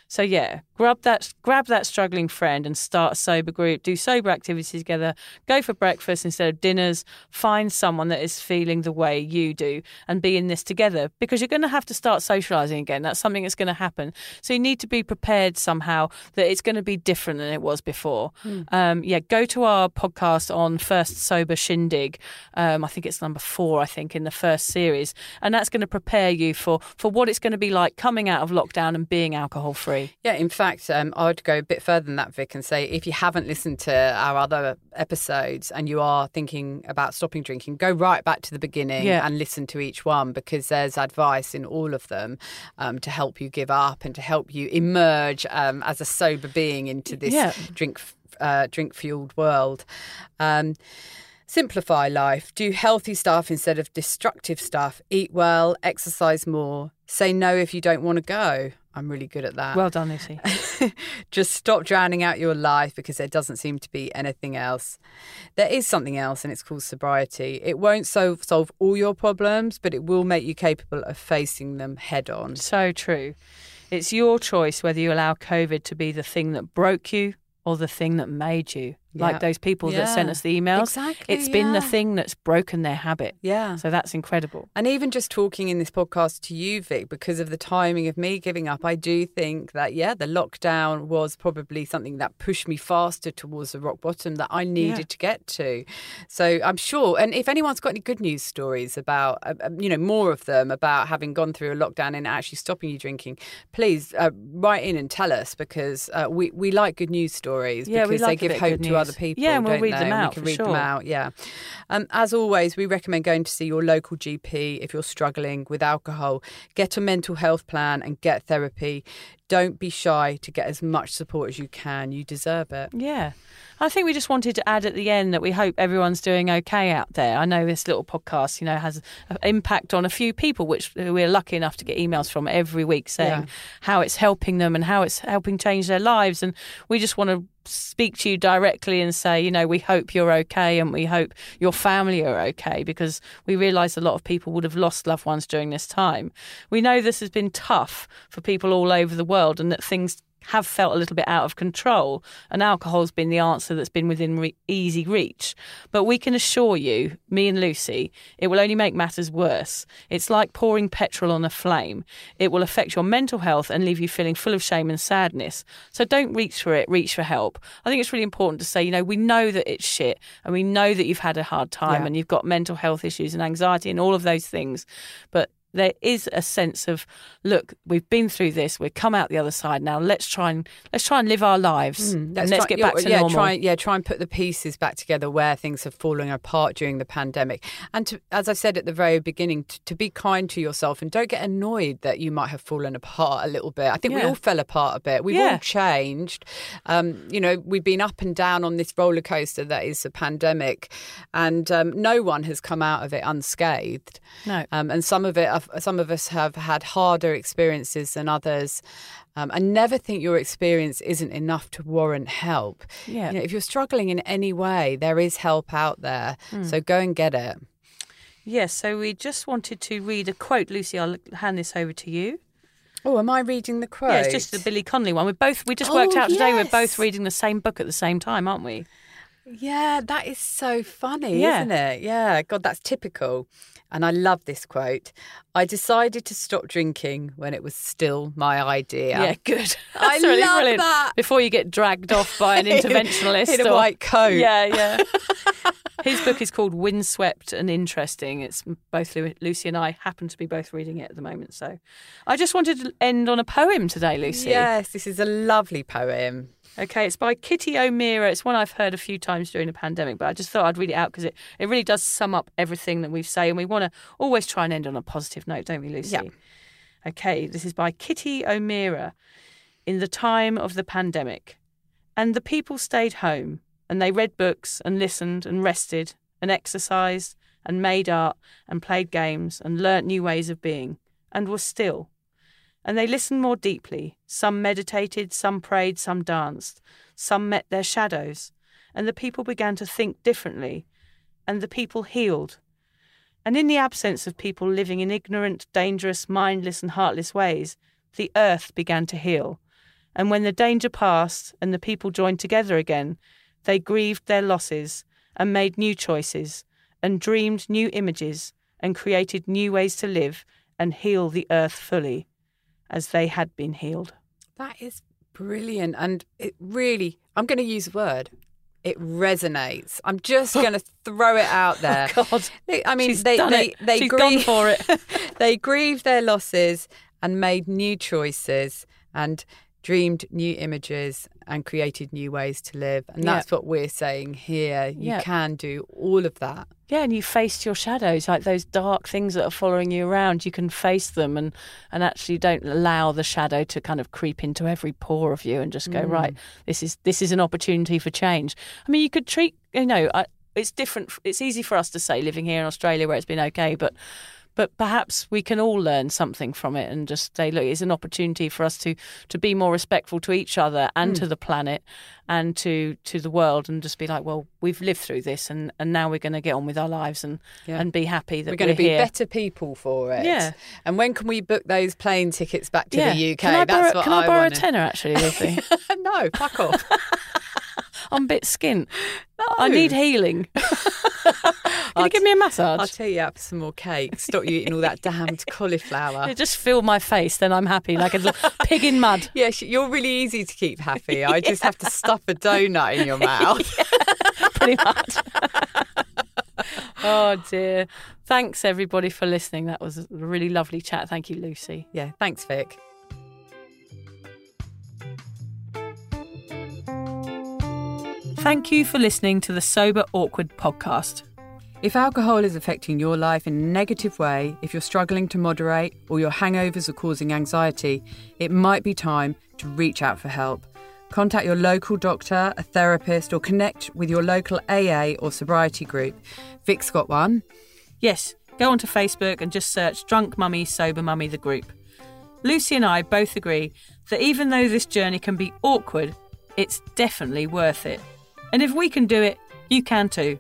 So yeah, grab that grab that struggling friend and start a sober group. Do sober activities together. Go for breakfast instead of dinners. Find someone that is feeling the way you do and be in this together because you're going to have to start socializing again. That's something that's going to happen. So you need to be prepared somehow that it's going to be different than it was before. Um, yeah, go to our podcast on first sober shindig. Um, I think it's number four. I think in the first series, and that's going to prepare you for for what it's going to be like coming out of lockdown and being alcohol free. Yeah, in fact, um, I'd go a bit further than that, Vic, and say if you haven't listened to our other episodes and you are thinking about stopping drinking, go right back to the beginning Yeah. and listen to each one because there's advice in all of them um, to help you give up and to help you emerge um, as a sober being into this Yeah. drink uh, drink fueled world. Um, Simplify life. Do healthy stuff instead of destructive stuff. Eat well, exercise more. Say no if you don't want to go. I'm really good at that. Well done, Lucy. Just stop drowning out your life because there doesn't seem to be anything else. There is something else, and it's called sobriety. It won't solve, solve all your problems, but it will make you capable of facing them head on. So true. It's your choice whether you allow COVID to be the thing that broke you or the thing that made you. Yeah. Like those people that sent us the emails. Exactly, It's been the thing that's broken their habit. Yeah. So that's incredible. And even just talking in this podcast to you, Vic, because of the timing of me giving up, I do think that, yeah, the lockdown was probably something that pushed me faster towards the rock bottom that I needed Yeah. to get to. So I'm sure, and if anyone's got any good news stories about, uh, uh, you know, more of them about having gone through a lockdown and actually stopping you drinking, please uh, write in and tell us because uh, we, we like good news stories Yeah, we because like they give hope to news. Other people. Yeah, and we'll read them out We can for read them sure. out, yeah. Um, as always, we recommend going to see your local GP if you're struggling with alcohol. Get a mental health plan and get therapy. Don't be shy to get as much support as you can. You deserve it. Yeah. I think we just wanted to add at the end that we hope everyone's doing okay out there. I know this little podcast, you know, has an impact on a few people, which we're lucky enough to get emails from every week saying Yeah. how it's helping them and how it's helping change their lives. And we just want to speak to you directly and say, you know, we hope you're okay and we hope your family are okay because we realise a lot of people would have lost loved ones during this time. We know this has been tough for people all over the world and that things have felt a little bit out of control, and alcohol's been the answer that's been within re- easy reach. But we can assure you, me and Lucy, it will only make matters worse. It's like pouring petrol on a flame. It will affect your mental health and leave you feeling full of shame and sadness. So don't reach for it, reach for help. I think it's really important to say, you know, we know that it's shit and we know that you've had a hard time Yeah. and you've got mental health issues and anxiety and all of those things. But there is a sense of look we've been through this we've come out the other side now let's try and let's try and live our lives and let's try- get back to yeah, normal Try, yeah, try and put the pieces back together where things have fallen apart during the pandemic. And to, as I said at the very beginning, to, to be kind to yourself and don't get annoyed that you might have fallen apart a little bit. I think we all fell apart a bit. We've Yeah. all changed. Um, you know, we've been up and down on this roller coaster that is the pandemic, and um, no one has come out of it unscathed. no Um, and some of it, some of us have had harder experiences than others. Um, and never think your experience isn't enough to warrant help. Yeah. You know, if you're struggling in any way, there is help out there. Hmm. So go and get it. yes so we just wanted to read a quote lucy i'll hand this over to you Oh, am I reading the quote? yeah it's just the billy connolly one we both we just Oh, worked out today we're both reading the same book at the same time aren't we Yeah, that is so funny, Yeah. isn't it? Yeah, God, that's typical. And I love this quote. I decided to stop drinking when it was still my idea. Yeah, good. I really love brilliant. that. Before you get dragged off by an interventionalist in a or- white coat. Yeah, yeah. His book is called Windswept and Interesting. It's both Lucy and I happen to be both reading it at the moment. So I just wanted to end on a poem today, Lucy. Yes, this is a lovely poem. Okay, it's by Kitty O'Meara. It's one I've heard a few times during the pandemic, but I just thought I'd read it out because it, it really does sum up everything that we've say, and we want to always try and end on a positive note, don't we, Lucy? Yeah. Okay, this is by Kitty O'Meara. In the time of the pandemic, and the people stayed home, and they read books and listened and rested and exercised and made art and played games and learnt new ways of being and were still and they listened more deeply. Some meditated, some prayed, some danced, some met their shadows, and the people began to think differently, and the people healed. And in the absence of people living in ignorant, dangerous, mindless, and heartless ways, the earth began to heal. And when the danger passed and the people joined together again, they grieved their losses and made new choices and dreamed new images and created new ways to live and heal the earth fully as they had been healed. That is brilliant. And it really, I'm going to use a word. It resonates. I'm just going to throw it out oh, there. God, I mean, she's they, they, it. they She's grieve, for it. they grieved their losses and made new choices and dreamed new images and created new ways to live. And Yeah. that's what we're saying here. You Yeah. can do all of that. Yeah, and you faced your shadows, like those dark things that are following you around. You can face them and and actually don't allow the shadow to kind of creep into every pore of you and just go right. Mm. This is this is an opportunity for change. I mean, you could treat you know I, it's different. It's easy for us to say living here in Australia where it's been okay, but. But perhaps we can all learn something from it and just say, look, it's an opportunity for us to to be more respectful to each other and hmm. to the planet and to to the world and just be like, well, we've lived through this and, and now we're going to get on with our lives and Yeah. and be happy that We're going to be here. better people for it. Yeah. And when can we book those plane tickets back to yeah. the UK? Can I borrow, That's what can I borrow wanna- a tenner actually, Lucy? no, fuck off. I'm a bit skint. I need healing. Can you give me a massage? I'll take you up some more cake. Stop you eating all that damned cauliflower. Yeah, just fill my face, then I'm happy, like a pig in mud. Yeah, you're really easy to keep happy. I just have to stuff a donut in your mouth. pretty much. oh dear. Thanks everybody for listening. That was a really lovely chat. Thank you, Lucy. Yeah, thanks, Vic. Thank you for listening to the Sober Awkward podcast. If alcohol is affecting your life in a negative way, if you're struggling to moderate or your hangovers are causing anxiety, it might be time to reach out for help. Contact your local doctor, a therapist, or connect with your local AA or sobriety group. Vic's got one. Yes, go onto Facebook and just search Drunk Mummy, Sober Mummy, the group. Lucy and I both agree that even though this journey can be awkward, it's definitely worth it. And if we can do it, you can too.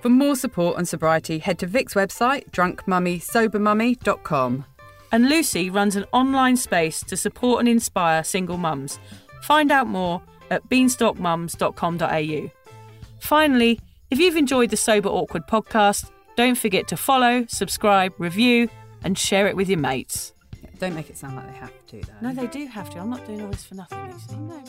For more support on sobriety, head to Vic's website, drunkmummysobermummy.com. And Lucy runs an online space to support and inspire single mums. Find out more at beanstalkmums.com.au. Finally, if you've enjoyed the Sober Awkward podcast, don't forget to follow, subscribe, review, and share it with your mates. Don't make it sound like they have to, though. No, they do have to. I'm not doing all this for nothing, Lucy. No.